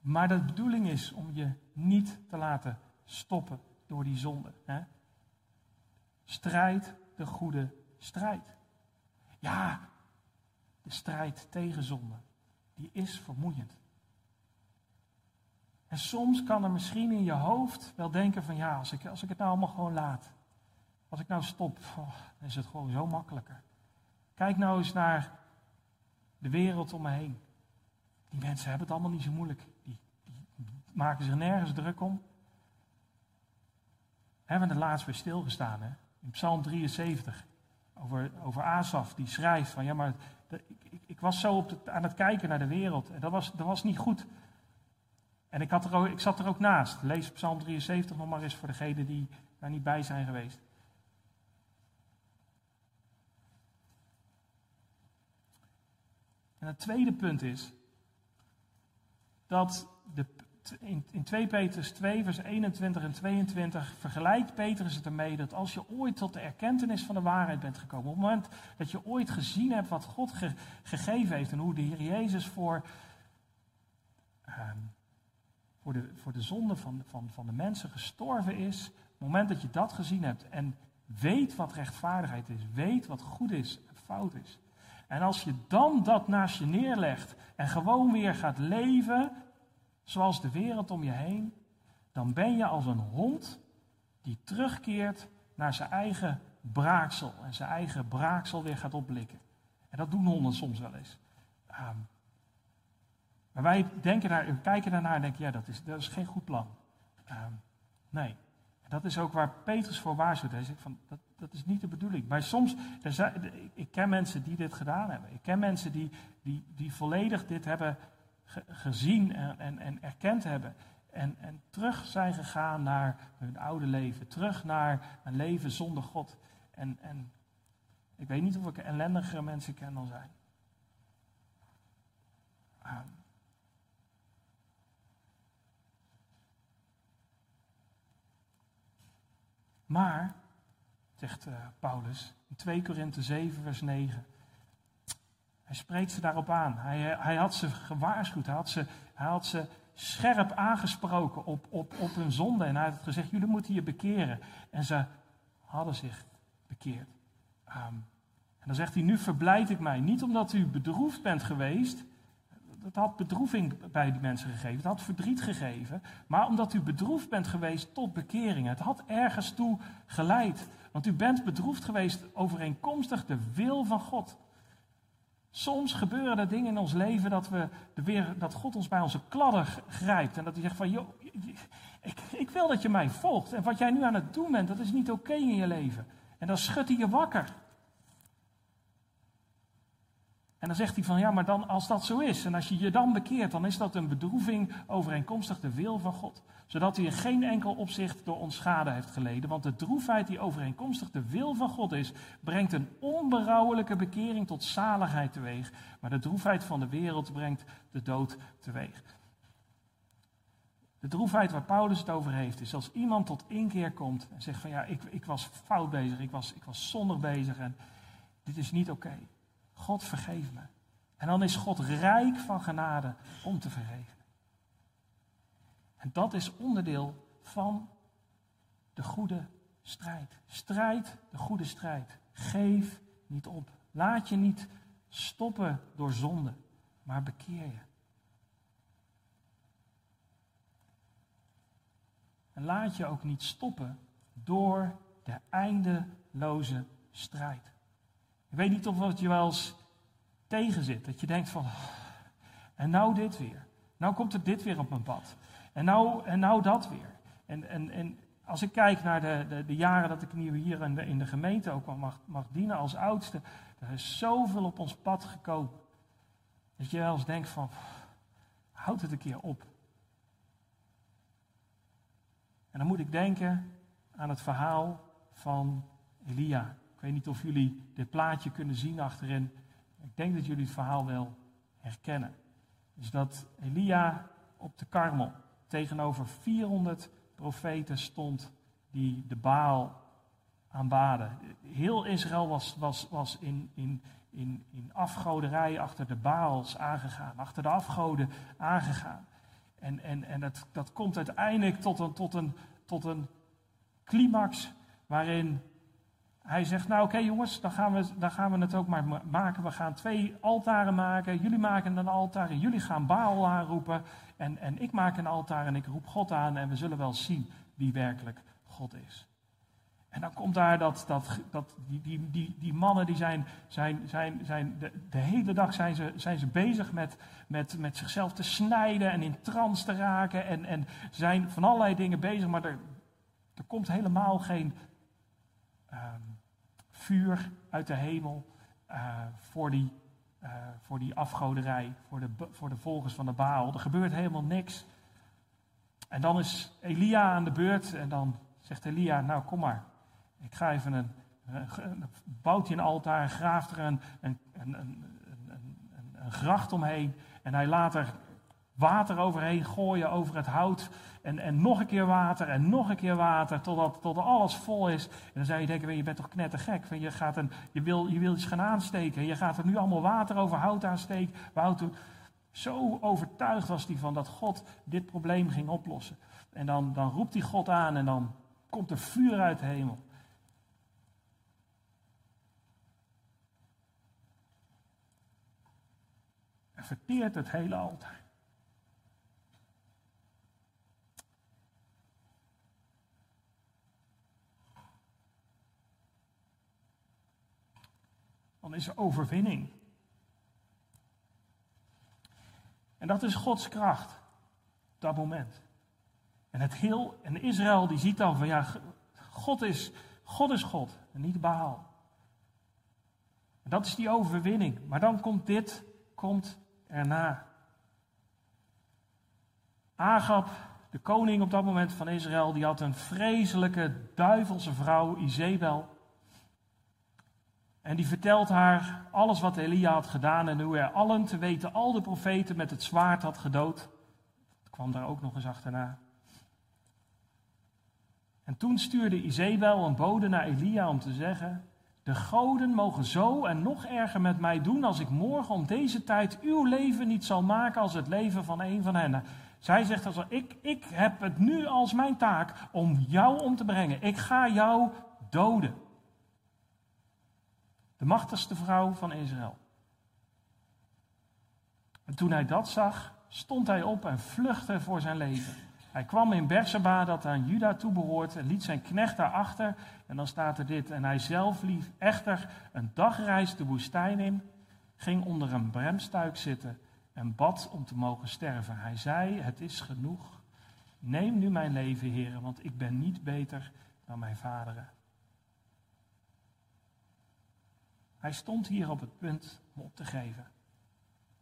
[SPEAKER 1] Maar de bedoeling is om je niet te laten stoppen door die zonde. Hè? Strijd de goede strijd. Ja, de strijd tegen zonde, die is vermoeiend. En soms kan er misschien in je hoofd wel denken van ja, als ik, als ik het nou allemaal gewoon laat. Als ik nou stop, oh, dan is het gewoon zo makkelijker. Kijk nou eens naar de wereld om me heen. Die mensen hebben het allemaal niet zo moeilijk. Die, die maken zich nergens druk om. Hebben we er laatst weer stilgestaan, hè? In Psalm 73. Over, over Asaf, die schrijft van ja, maar ik, ik, was zo op aan het kijken naar de wereld. En dat was, dat was niet goed. En ik, had er ik zat er ook naast. Lees Psalm 73 nog maar eens voor degenen die daar niet bij zijn geweest. En het tweede punt is dat de, in, in 2 Petrus 2, vers 21 en 22 vergelijkt Petrus het ermee dat als je ooit tot de erkentenis van de waarheid bent gekomen, op het moment dat je ooit gezien hebt wat God gegeven heeft en hoe de Heer Jezus voor, ehm, voor, de, voor de zonde van, van, van de mensen gestorven is, op het moment dat je dat gezien hebt en weet wat rechtvaardigheid is, weet wat goed is en fout is, en als je dan dat naast je neerlegt en gewoon weer gaat leven zoals de wereld om je heen, dan ben je als een hond die terugkeert naar zijn eigen braaksel en zijn eigen braaksel weer gaat opblikken. En dat doen honden soms wel eens. Ehm, maar wij denken daar, kijken daarnaar en denken, ja, dat is, dat is geen goed plan. Ehm, nee, dat is ook waar Petrus voor waarschuwt. Hij zegt van, dat, dat is niet de bedoeling. Maar soms, zijn, ik ken mensen die dit gedaan hebben. Ik ken mensen die, die, die volledig dit hebben gezien en, en, en erkend hebben. En, en terug zijn gegaan naar hun oude leven. Terug naar een leven zonder God. En, en ik weet niet of ik ellendigere mensen ken dan zij. Maar, zegt uh, Paulus in 2 Korinthe 7, vers 9. Hij spreekt ze daarop aan. Hij, eh, hij had ze gewaarschuwd. Hij had ze, hij had ze scherp aangesproken op, op, op hun zonde. En hij had gezegd: Jullie moeten je bekeren. En ze hadden zich bekeerd. Um, en dan zegt hij: Nu verblijd ik mij. Niet omdat u bedroefd bent geweest, dat had bedroeving bij die mensen gegeven. Het had verdriet gegeven. Maar omdat u bedroefd bent geweest tot bekering. Het had ergens toe geleid. Want u bent bedroefd geweest overeenkomstig de wil van God. Soms gebeuren er dingen in ons leven dat, we weer, dat God ons bij onze kladden grijpt. En dat hij zegt van, joh, ik, ik wil dat je mij volgt. En wat jij nu aan het doen bent, dat is niet oké in je leven. En dan schudt hij je wakker. En dan zegt hij van ja, maar dan als dat zo is en als je je dan bekeert, dan is dat een bedroeving overeenkomstig de wil van God. Zodat hij in geen enkel opzicht door ons schade heeft geleden. Want de droefheid die overeenkomstig de wil van God is, brengt een onberouwelijke bekering tot zaligheid teweeg. Maar de droefheid van de wereld brengt de dood teweeg. De droefheid waar Paulus het over heeft, is als iemand tot inkeer komt en zegt van ja, ik, ik was fout bezig, ik was, ik was zondig bezig en dit is niet oké. God vergeef me. En dan is God rijk van genade om te vergeven. En dat is onderdeel van de goede strijd. Strijd de goede strijd. Geef niet op. Laat je niet stoppen door zonde, maar bekeer je. En laat je ook niet stoppen door de eindeloze strijd. Ik weet niet of het je wel eens tegenzit. Dat je denkt van, en nou dit weer. Nou komt er dit weer op mijn pad. En nou, en nou dat weer. En, en, en als ik kijk naar de, de, de jaren dat ik hier in de, in de gemeente ook mag, mag dienen als oudste. Er is zoveel op ons pad gekomen. Dat je wel eens denkt van, houd het een keer op. En dan moet ik denken aan het verhaal van Elia. Ik weet niet of jullie dit plaatje kunnen zien achterin. Ik denk dat jullie het verhaal wel herkennen. Dus dat Elia op de Karmel tegenover 400 profeten stond die de Baal aanbaden. Heel Israël was, was, was in, in, in, in afgoderij achter de Baals aangegaan, achter de afgoden aangegaan. En, en, en dat, dat komt uiteindelijk tot een, tot, een, tot een climax waarin hij zegt, nou oké jongens, dan gaan, we, dan gaan we het ook maar maken. We gaan twee altaren maken. Jullie maken een altaar en jullie gaan Baal aanroepen. En, en ik maak een altaar en ik roep God aan en we zullen wel zien wie werkelijk God is. En dan komt daar dat, dat, dat die, die, die, die mannen die zijn, zijn, zijn, zijn de, de, hele dag zijn ze, zijn ze bezig met, met, met zichzelf te snijden en in trance te raken. En, en zijn van allerlei dingen bezig, maar er, er komt helemaal geen um, vuur uit de hemel uh, voor, die, uh, voor die afgoderij, voor de, voor de volgers van de Baal. Er gebeurt helemaal niks. En dan is Elia aan de beurt en dan zegt Elia, nou kom maar, ik ga even een, bouwt hij een altaar, graaft er een, een, een, gracht omheen en hij laat er water overheen gooien over het hout en, en nog een keer water en nog een keer water totdat, totdat alles vol is. En dan zou je denken, je bent toch knettergek, je, gaat een, je, wil, je wil iets gaan aansteken, je gaat er nu allemaal water over hout aansteken. Zo overtuigd was hij van dat God dit probleem ging oplossen. En dan, dan roept hij God aan en dan komt er vuur uit de hemel. En verteert het hele altaar. Dan is er overwinning. En dat is Gods kracht. Dat moment. En het heel, en Israël die ziet dan van ja, God is God, is God en niet Baal. En dat is die overwinning. Maar dan komt dit, komt erna. Agab, de koning op dat moment van Israël, die had een vreselijke duivelse vrouw, Izebel. En die vertelt haar alles wat Elia had gedaan en hoe hij allen te weten al de profeten met het zwaard had gedood. Dat kwam daar ook nog eens achterna. En toen stuurde Izebel een bode naar Elia om te zeggen: De goden mogen zo en nog erger met mij doen als ik morgen om deze tijd uw leven niet zal maken als het leven van een van hen. Zij zegt als ik, ik heb het nu als mijn taak om jou om te brengen. Ik ga jou doden. De machtigste vrouw van Israël. En toen hij dat zag, stond hij op en vluchtte voor zijn leven. Hij kwam in Berseba, dat aan Juda toebehoort, en liet zijn knecht daarachter. En dan staat er dit. En hij zelf lief echter een dagreis de woestijn in, ging onder een bremstuik zitten en bad om te mogen sterven. Hij zei: Het is genoeg. Neem nu mijn leven, heren, want ik ben niet beter dan mijn vaderen. Hij stond hier op het punt om op te geven.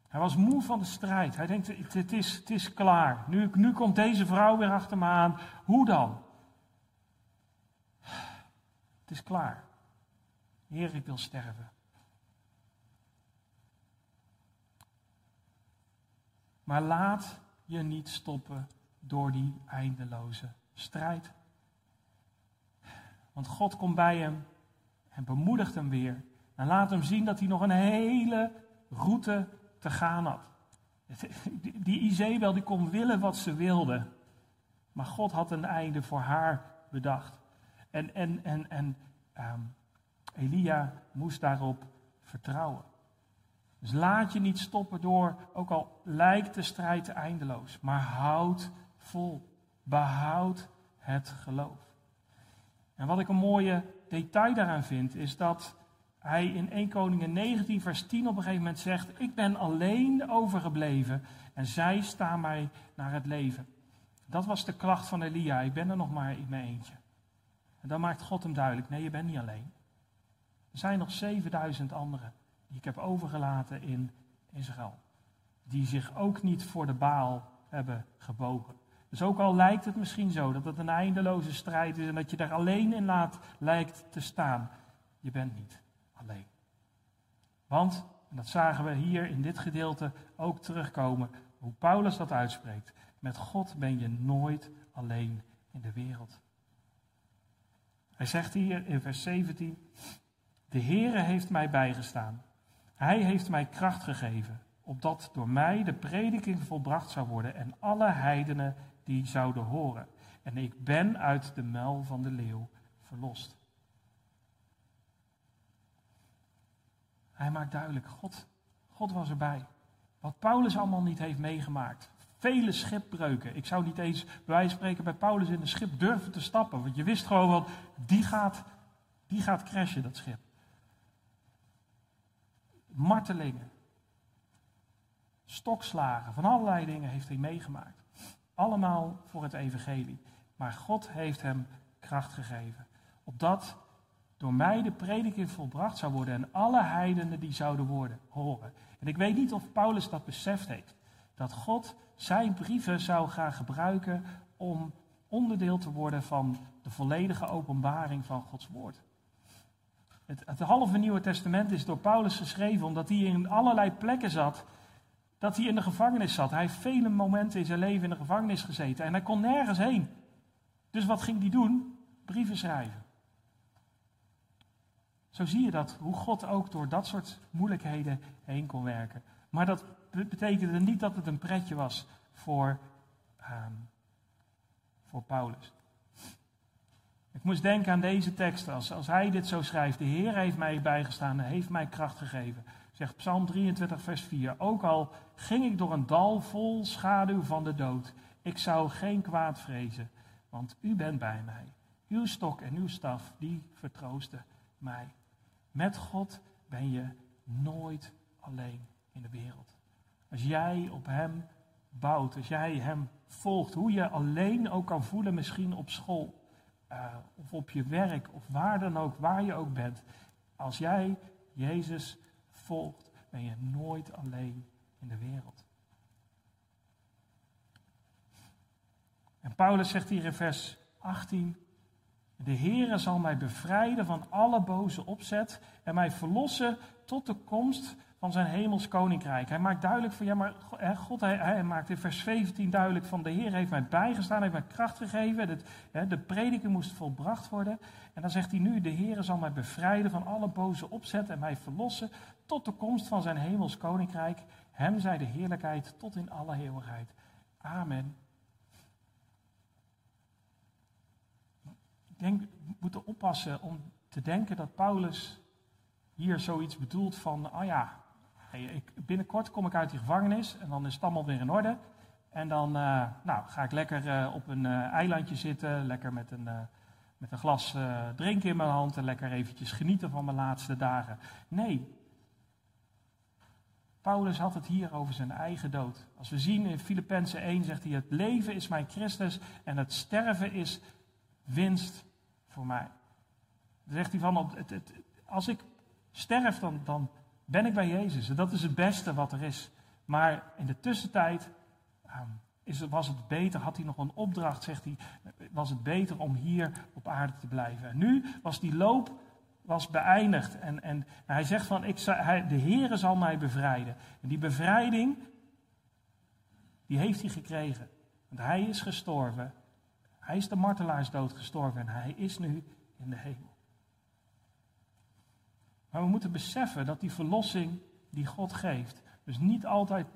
[SPEAKER 1] Hij was moe van de strijd. Hij denkt, het is, het is klaar. Nu, nu komt deze vrouw weer achter me aan. Hoe dan? Het is klaar. Heer, ik wil sterven. Maar laat je niet stoppen door die eindeloze strijd. Want God komt bij hem en bemoedigt hem weer. En laat hem zien dat hij nog een hele route te gaan had. [LAUGHS] Die Izebel die kon willen wat ze wilde. Maar God had een einde voor haar bedacht. En, en, en, en um, Elia moest daarop vertrouwen. Dus laat je niet stoppen door, ook al lijkt de strijd eindeloos, maar houd vol. Behoud het geloof. En wat ik een mooie detail daaraan vind, is dat hij in 1 Koningen 19 vers 10 op een gegeven moment zegt, ik ben alleen overgebleven en zij staan mij naar het leven. Dat was de klacht van Elia, ik ben er nog maar in mijn eentje. En dan maakt God hem duidelijk, nee je bent niet alleen. Er zijn nog 7000 anderen die ik heb overgelaten in Israël. Die zich ook niet voor de baal hebben gebogen. Dus ook al lijkt het misschien zo dat het een eindeloze strijd is en dat je daar alleen in laat lijkt te staan, je bent niet Want, en dat zagen we hier in dit gedeelte ook terugkomen, hoe Paulus dat uitspreekt. Met God ben je nooit alleen in de wereld. Hij zegt hier in vers 17, de Heere heeft mij bijgestaan. Hij heeft mij kracht gegeven opdat door mij de prediking volbracht zou worden en alle heidenen die zouden horen. En ik ben uit de muil van de leeuw verlost. Hij maakt duidelijk, God, God was erbij. Wat Paulus allemaal niet heeft meegemaakt. Vele schipbreuken. Ik zou niet eens bij wijze van spreken bij Paulus in een schip durven te stappen. Want je wist gewoon wel, die gaat, die gaat crashen, dat schip. Martelingen. Stokslagen. Van allerlei dingen heeft hij meegemaakt. Allemaal voor het evangelie. Maar God heeft hem kracht gegeven. Opdat door mij de prediking volbracht zou worden en alle heidenen die zouden worden, horen. En ik weet niet of Paulus dat beseft heeft. Dat God zijn brieven zou gaan gebruiken om onderdeel te worden van de volledige openbaring van Gods woord. Het, het halve Nieuwe Testament is door Paulus geschreven omdat hij in allerlei plekken zat. Dat hij in de gevangenis zat. Hij heeft vele momenten in zijn leven in de gevangenis gezeten en hij kon nergens heen. Dus wat ging hij doen? Brieven schrijven. Zo zie je dat, hoe God ook door dat soort moeilijkheden heen kon werken. Maar dat betekende niet dat het een pretje was voor, um, voor Paulus. Ik moest denken aan deze tekst. Als, als hij dit zo schrijft, de Heer heeft mij bijgestaan, heeft mij kracht gegeven. Zegt Psalm 23, vers 4. Ook al ging ik door een dal vol schaduw van de dood, ik zou geen kwaad vrezen, want u bent bij mij. Uw stok en uw staf, die vertroosten mij. Met God ben je nooit alleen in de wereld. Als jij op Hem bouwt, als jij Hem volgt, hoe je alleen ook kan voelen, misschien op school uh, of op je werk of waar dan ook, waar je ook bent. Als jij Jezus volgt, ben je nooit alleen in de wereld. En Paulus zegt hier in vers 18, de Heere zal mij bevrijden van alle boze opzet en mij verlossen tot de komst van zijn hemels koninkrijk. Hij maakt duidelijk van, ja maar God, hij, hij maakt in vers 17 duidelijk van, de Heer heeft mij bijgestaan, heeft mij kracht gegeven, de prediking moest volbracht worden. En dan zegt hij nu, de Heere zal mij bevrijden van alle boze opzet en mij verlossen tot de komst van zijn hemels koninkrijk. Hem zij de heerlijkheid tot in alle eeuwigheid. Amen. Denk, we moeten oppassen om te denken dat Paulus hier zoiets bedoelt van, oh ja, binnenkort kom ik uit die gevangenis en dan is het allemaal weer in orde. En dan uh, nou, ga ik lekker uh, op een uh, eilandje zitten, lekker met een, met een glas drinken in mijn hand en lekker eventjes genieten van mijn laatste dagen. Nee, Paulus had het hier over zijn eigen dood. Als we zien in Filippenzen 1 zegt hij, het leven is mijn Christus en het sterven is winst mij. Zegt hij van, het, het, als ik sterf, dan, dan ben ik bij Jezus. En dat is het beste wat er is. Maar in de tussentijd um, is, was het beter, had hij nog een opdracht, zegt hij, was het beter om hier op aarde te blijven. En nu was die loop was beëindigd. En, en hij zegt van, ik, hij, de Heere zal mij bevrijden. En die bevrijding, die heeft hij gekregen. Want hij is gestorven. Hij is de martelaarsdood gestorven en hij is nu in de hemel. Maar we moeten beseffen dat die verlossing die God geeft, dus niet altijd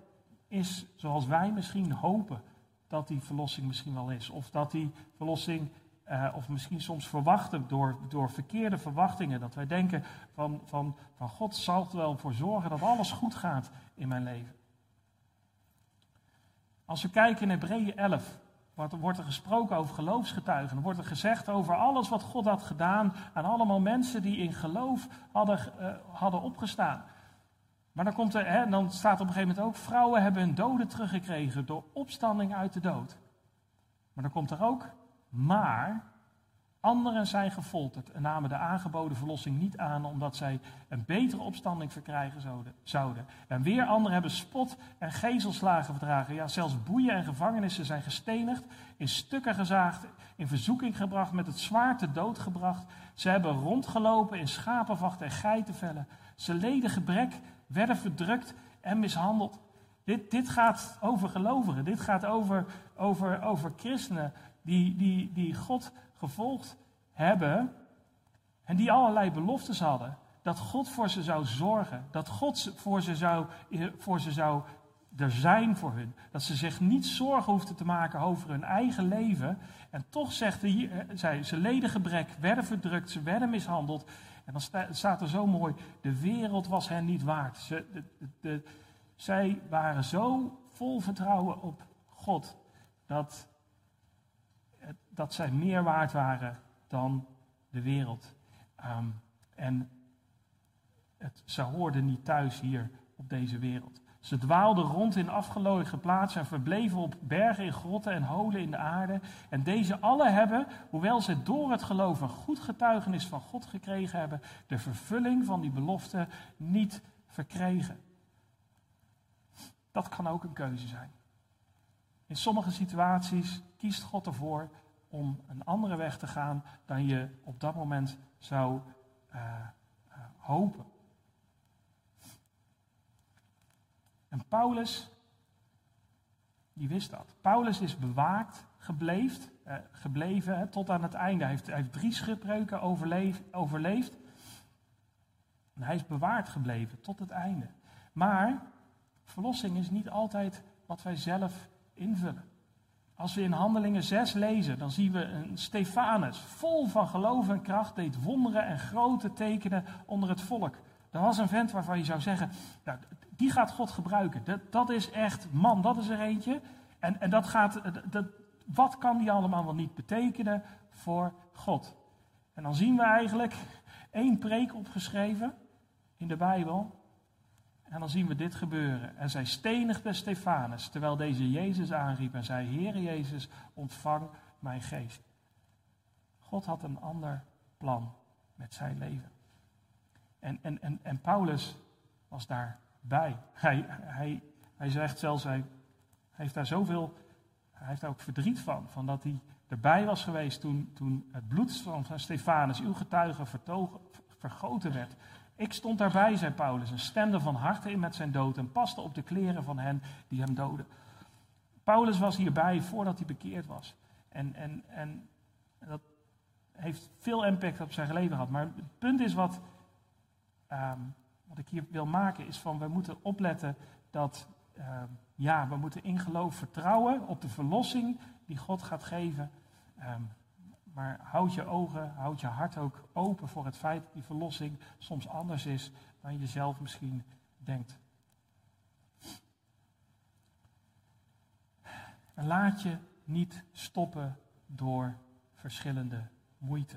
[SPEAKER 1] is zoals wij misschien hopen dat die verlossing misschien wel is. Of dat die verlossing, uh, of misschien soms verwachten door, door verkeerde verwachtingen. Dat wij denken van, van, van God zal er wel voor zorgen dat alles goed gaat in mijn leven. Als we kijken in Hebreeën 11, wordt, er gesproken over geloofsgetuigen. Er wordt er gezegd over alles wat God had gedaan aan allemaal mensen die in geloof hadden, uh, hadden opgestaan. Maar dan, komt er, hè, dan staat op een gegeven moment ook, vrouwen hebben hun doden teruggekregen door opstanding uit de dood. Maar dan komt er ook, maar Anderen zijn gefolterd en namen de aangeboden verlossing niet aan omdat zij een betere opstanding verkrijgen zouden. En weer anderen hebben spot en gezelslagen verdragen. Ja, zelfs boeien en gevangenissen zijn gestenigd, in stukken gezaagd, in verzoeking gebracht, met het zwaard te dood gebracht. Ze hebben rondgelopen in schapenvachten en geitenvellen. Ze leden gebrek, werden verdrukt en mishandeld. Dit, dit gaat over gelovigen, dit gaat over, over, over christenen die, die, die God gevolgd hebben en die allerlei beloftes hadden. dat God voor ze zou zorgen. Dat God voor ze zou, voor ze zou er zijn voor hun. Dat ze zich niet zorgen hoefden te maken over hun eigen leven. En toch zegt hij, eh, zij, ze leden gebrek, werden verdrukt, ze werden mishandeld. En dan staat er zo mooi, de wereld was hen niet waard. Ze, de, zij waren zo vol vertrouwen op God, dat, dat zij meer waard waren dan de wereld. Ehm, en het, ze hoorden niet thuis hier op deze wereld. Ze dwaalden rond in afgelegen plaatsen en verbleven op bergen in grotten en holen in de aarde. En deze alle hebben, hoewel ze door het geloof een goed getuigenis van God gekregen hebben, de vervulling van die belofte niet verkregen. Dat kan ook een keuze zijn. In sommige situaties kiest God ervoor om een andere weg te gaan dan je op dat moment zou uh, uh, hopen. En Paulus, die wist dat. Paulus is bewaakt gebleefd, eh, gebleven hè, tot aan het einde. Hij heeft, drie schipbreuken overleefd, overleefd. En hij is bewaard gebleven tot het einde. Maar verlossing is niet altijd wat wij zelf invullen. Als we in Handelingen 6 lezen, dan zien we een Stefanus, vol van geloof en kracht, deed wonderen en grote tekenen onder het volk. Er was een vent waarvan je zou zeggen, nou, die gaat God gebruiken. Dat, dat is echt, man, dat is er eentje. En, en dat gaat, dat, wat kan die allemaal wel niet betekenen voor God? En dan zien we eigenlijk één preek opgeschreven in de Bijbel. En dan zien we dit gebeuren. En zij stenigde Stefanus, terwijl deze Jezus aanriep en zei, Heere Jezus, ontvang mijn geest. God had een ander plan met zijn leven. En, en, en, en Paulus was daarbij. Hij, hij, hij zegt zelfs, hij, heeft daar zoveel, hij heeft daar ook verdriet van, van dat hij erbij was geweest toen, toen het bloed van Stefanus, uw getuige, vergoten werd. Ik stond daarbij, zei Paulus, en stemde van harte in met zijn dood en paste op de kleren van hen die hem doden. Paulus was hierbij voordat hij bekeerd was. En, en, en dat heeft veel impact op zijn leven gehad. Maar het punt is wat, Ehm, wat ik hier wil maken is van we moeten opletten dat ehm, ja, we moeten in geloof vertrouwen op de verlossing die God gaat geven. Ehm, maar houd je ogen, houd je hart ook open voor het feit dat die verlossing soms anders is dan je zelf misschien denkt. En laat je niet stoppen door verschillende moeite.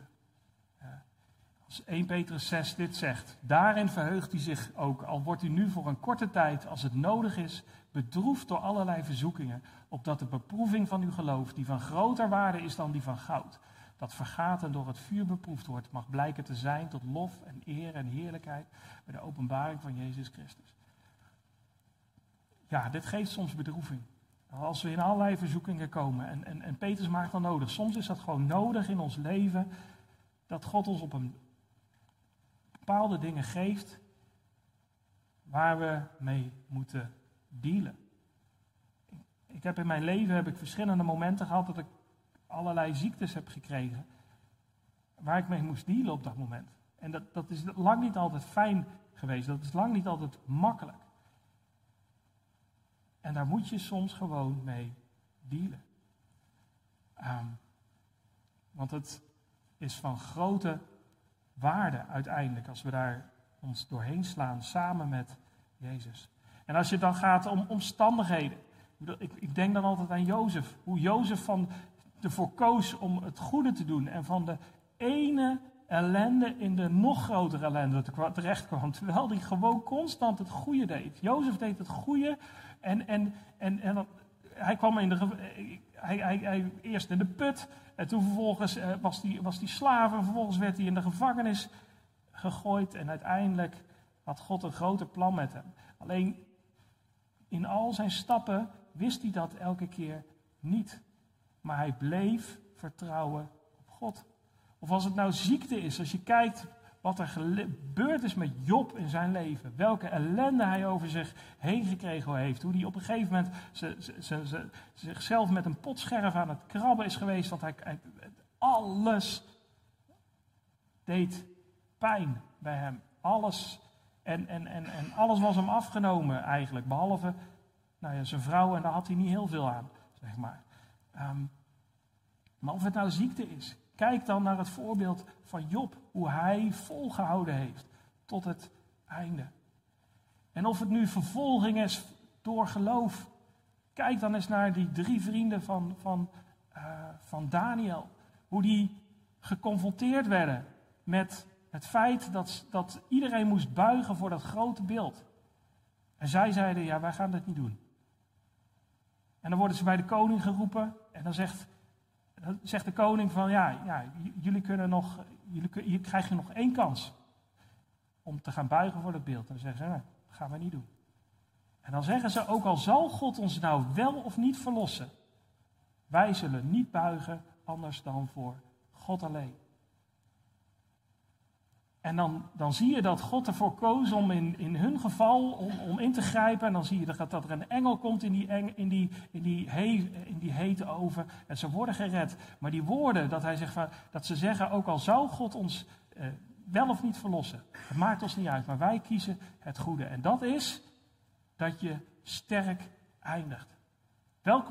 [SPEAKER 1] Als 1 Petrus 6 dit zegt, daarin verheugt hij zich ook, al wordt hij nu voor een korte tijd, als het nodig is, bedroefd door allerlei verzoekingen, opdat de beproeving van uw geloof, die van groter waarde is dan die van goud, dat vergaat en door het vuur beproefd wordt, mag blijken te zijn tot lof en eer en heerlijkheid bij de openbaring van Jezus Christus. Ja, dit geeft soms bedroeving. Als we in allerlei verzoekingen komen, en, en, en Petrus maakt dan nodig, soms is dat gewoon nodig in ons leven, dat God ons op een bepaalde dingen geeft waar we mee moeten dealen. Ik heb in mijn leven heb ik verschillende momenten gehad dat ik allerlei ziektes heb gekregen waar ik mee moest dealen op dat moment. En dat, dat is lang niet altijd fijn geweest, dat is lang niet altijd makkelijk. En daar moet je soms gewoon mee dealen. Um, want het is van grote waarde uiteindelijk als we daar ons doorheen slaan samen met Jezus. En als je dan gaat om omstandigheden. Ik, ik denk dan altijd aan Jozef. Hoe Jozef van ervoor koos om het goede te doen. En van de ene ellende in de nog grotere ellende terecht kwam. Terwijl hij gewoon constant het goede deed. Jozef deed het goede. En, en, en, en hij kwam in de. Hij, hij, hij, eerst in de put. En toen vervolgens eh, was hij was die slaaf. En vervolgens werd hij in de gevangenis gegooid. En uiteindelijk had God een groter plan met hem. Alleen in al zijn stappen wist hij dat elke keer niet. Maar hij bleef vertrouwen op God. Of als het nou ziekte is, als je kijkt wat er gebeurd is met Job in zijn leven. Welke ellende hij over zich heen gekregen heeft. Hoe hij op een gegeven moment ze, zichzelf met een potscherf aan het krabben is geweest. Want hij, alles deed pijn bij hem. Alles. En, en, en, en alles was hem afgenomen eigenlijk. Behalve nou ja, zijn vrouw en daar had hij niet heel veel aan, zeg maar. Ehm, maar of het nou ziekte is, kijk dan naar het voorbeeld van Job. Hoe hij volgehouden heeft tot het einde. En of het nu vervolging is door geloof. Kijk dan eens naar die drie vrienden van, van, uh, van Daniel. Hoe die geconfronteerd werden met het feit dat, dat iedereen moest buigen voor dat grote beeld. En zij zeiden, ja, wij gaan dat niet doen. En dan worden ze bij de koning geroepen. En dan zegt, dan zegt de koning van, ja, ja jullie kunnen nog, jullie, hier krijg je nog één kans. Om te gaan buigen voor dat beeld. En dan zeggen ze, nee, dat gaan we niet doen. En dan zeggen ze, ook al zal God ons nou wel of niet verlossen. Wij zullen niet buigen anders dan voor God alleen. En dan, dan zie je dat God ervoor koos om in, in hun geval om, om in te grijpen. En dan zie je dat, dat er een engel komt in die, in, die, in, die in die hete oven. En ze worden gered. Maar die woorden, dat, hij zegt dat ze zeggen, ook al zou God ons eh, wel of niet verlossen. Het maakt ons niet uit, maar wij kiezen het goede. En dat is dat je sterk eindigt.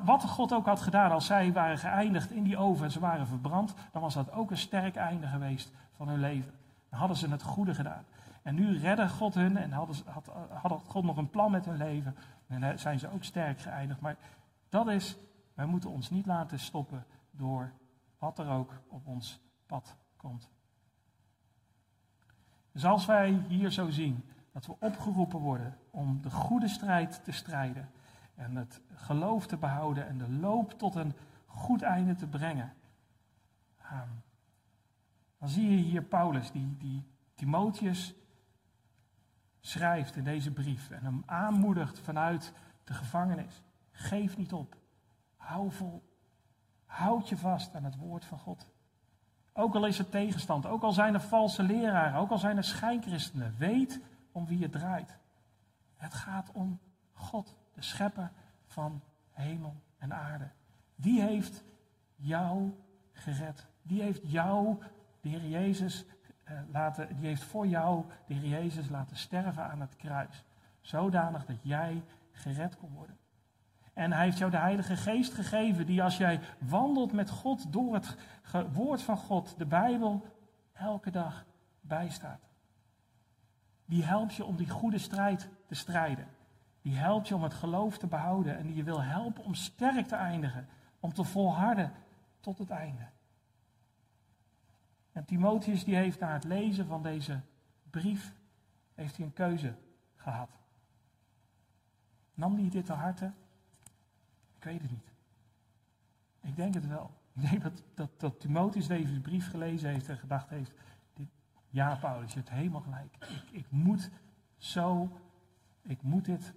[SPEAKER 1] Wat God ook had gedaan als zij waren geëindigd in die oven en ze waren verbrand, dan was dat ook een sterk einde geweest van hun leven. Hadden ze het goede gedaan. En nu redde God hun en hadden, had, God nog een plan met hun leven. En zijn ze ook sterk geëindigd. Maar dat is, wij moeten ons niet laten stoppen door wat er ook op ons pad komt. Dus als wij hier zo zien dat we opgeroepen worden om de goede strijd te strijden en het geloof te behouden en de loop tot een goed einde te brengen, ehm, dan zie je hier Paulus die, die Timotheus schrijft in deze brief en hem aanmoedigt vanuit de gevangenis. Geef niet op. Hou vol. Houd je vast aan het woord van God. Ook al is er tegenstand, ook al zijn er valse leraren, ook al zijn er schijnchristenen, weet om wie het draait. Het gaat om God, de schepper van hemel en aarde. Die heeft jou gered. Die heeft jou, de Heer Jezus, eh, laten, die heeft voor jou de Heer Jezus laten sterven aan het kruis. Zodanig dat jij gered kon worden. En hij heeft jou de Heilige Geest gegeven, die als jij wandelt met God door het woord van God, de Bijbel, elke dag bijstaat. Die helpt je om die goede strijd te strijden. Die helpt je om het geloof te behouden en die je wil helpen om sterk te eindigen, om te volharden tot het einde. En Timotheus die heeft na het lezen van deze brief, heeft hij een keuze gehad. Nam hij dit te harte? Ik weet het niet. Ik denk het wel. Ik denk dat, dat, dat Timotheus deze brief gelezen heeft en gedacht heeft, dit, ja Paulus, je hebt helemaal gelijk. Ik, ik moet zo, ik moet dit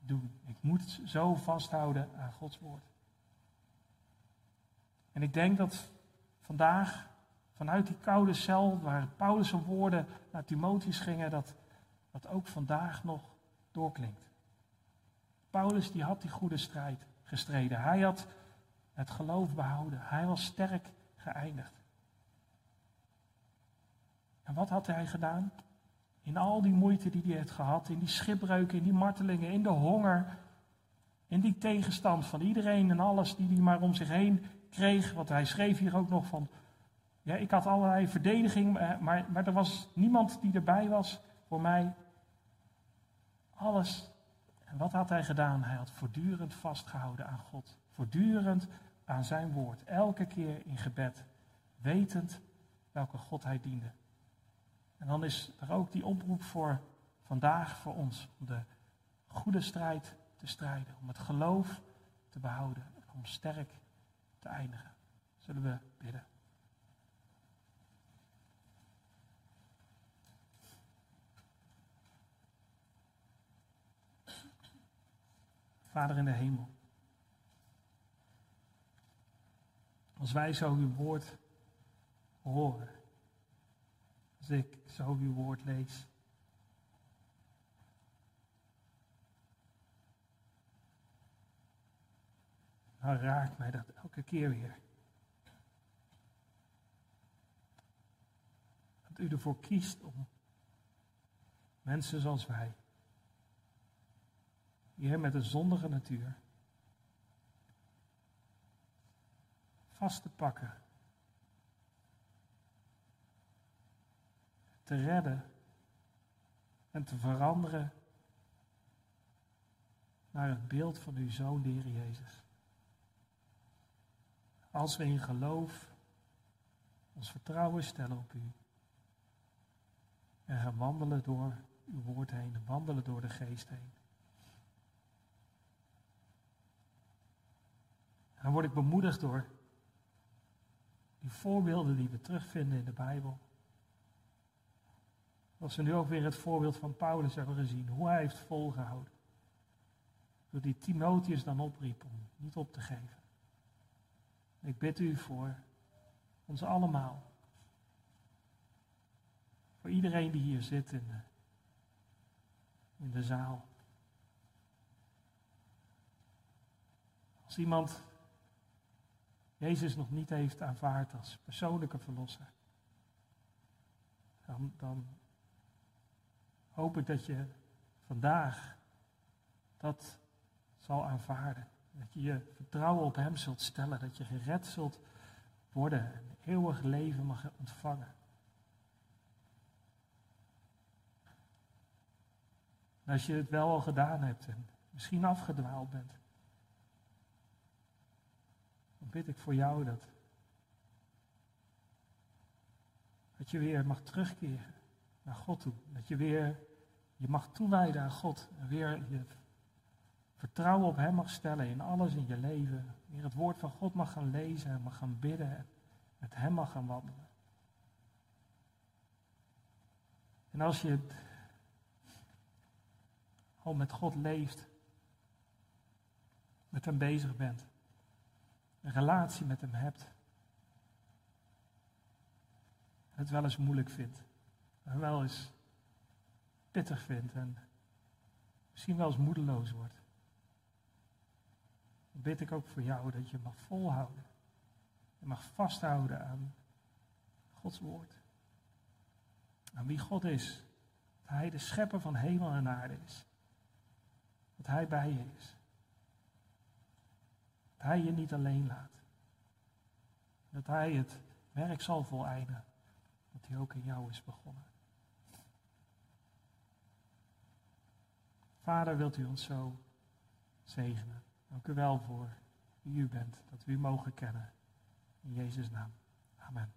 [SPEAKER 1] doen. Ik moet zo vasthouden aan Gods woord. En ik denk dat vandaag, vanuit die koude cel, waar Paulus' woorden naar Timotheus gingen, dat dat ook vandaag nog doorklinkt. Paulus die had die goede strijd gestreden. Hij had het geloof behouden. Hij was sterk geëindigd. En wat had hij gedaan? In al die moeite die hij heeft gehad, in die schipbreuken, in die martelingen, in de honger, in die tegenstand van iedereen en alles die hij maar om zich heen kreeg. Want hij schreef hier ook nog van, ja, ik had allerlei verdediging, maar, maar er was niemand die erbij was voor mij. Alles en wat had hij gedaan? Hij had voortdurend vastgehouden aan God. Voortdurend aan zijn woord. Elke keer in gebed. Wetend welke God hij diende. En dan is er ook die oproep voor vandaag voor ons. Om de goede strijd te strijden. Om het geloof te behouden. En om sterk te eindigen. Zullen we bidden. Vader in de hemel. Als wij zo uw woord horen, als ik zo uw woord lees, dan raakt mij dat elke keer weer. Dat u ervoor kiest om Mensen zoals wij. Heer, met een zondige natuur. Vast te pakken. Te redden. En te veranderen naar het beeld van uw Zoon, de Heer Jezus. Als we in geloof ons vertrouwen stellen op u. En gaan wandelen door uw woord heen, wandelen door de geest heen. Dan word ik bemoedigd door die voorbeelden die we terugvinden in de Bijbel. Als we nu ook weer het voorbeeld van Paulus hebben gezien, hoe hij heeft volgehouden. Door die Timotheus dan opriep om niet op te geven. Ik bid u voor ons allemaal. Voor iedereen die hier zit in de, in de zaal. Als iemand Jezus nog niet heeft aanvaard als persoonlijke verlosser, dan, dan hoop ik dat je vandaag dat zal aanvaarden. Dat je je vertrouwen op Hem zult stellen, dat je gered zult worden en eeuwig leven mag ontvangen. En als je het wel al gedaan hebt en misschien afgedwaald bent, dan bid ik voor jou dat, dat je weer mag terugkeren naar God toe. Dat je weer je mag toewijden aan God en weer je vertrouwen op Hem mag stellen in alles in je leven. Weer het woord van God mag gaan lezen en mag gaan bidden en met Hem mag gaan wandelen. En als je al met God leeft, met Hem bezig bent, een relatie met Hem hebt, het wel eens moeilijk vindt, en wel eens pittig vindt en misschien wel eens moedeloos wordt, dan bid ik ook voor jou dat je mag volhouden. Je mag vasthouden aan Gods woord. Aan wie God is. Dat Hij de schepper van hemel en aarde is. Dat Hij bij je is. Hij je niet alleen laat. Dat Hij het werk zal voleinden. Dat Hij ook in jou is begonnen. Vader, wilt u ons zo zegenen. Dank u wel voor wie u bent, dat we u mogen kennen. In Jezus' naam. Amen.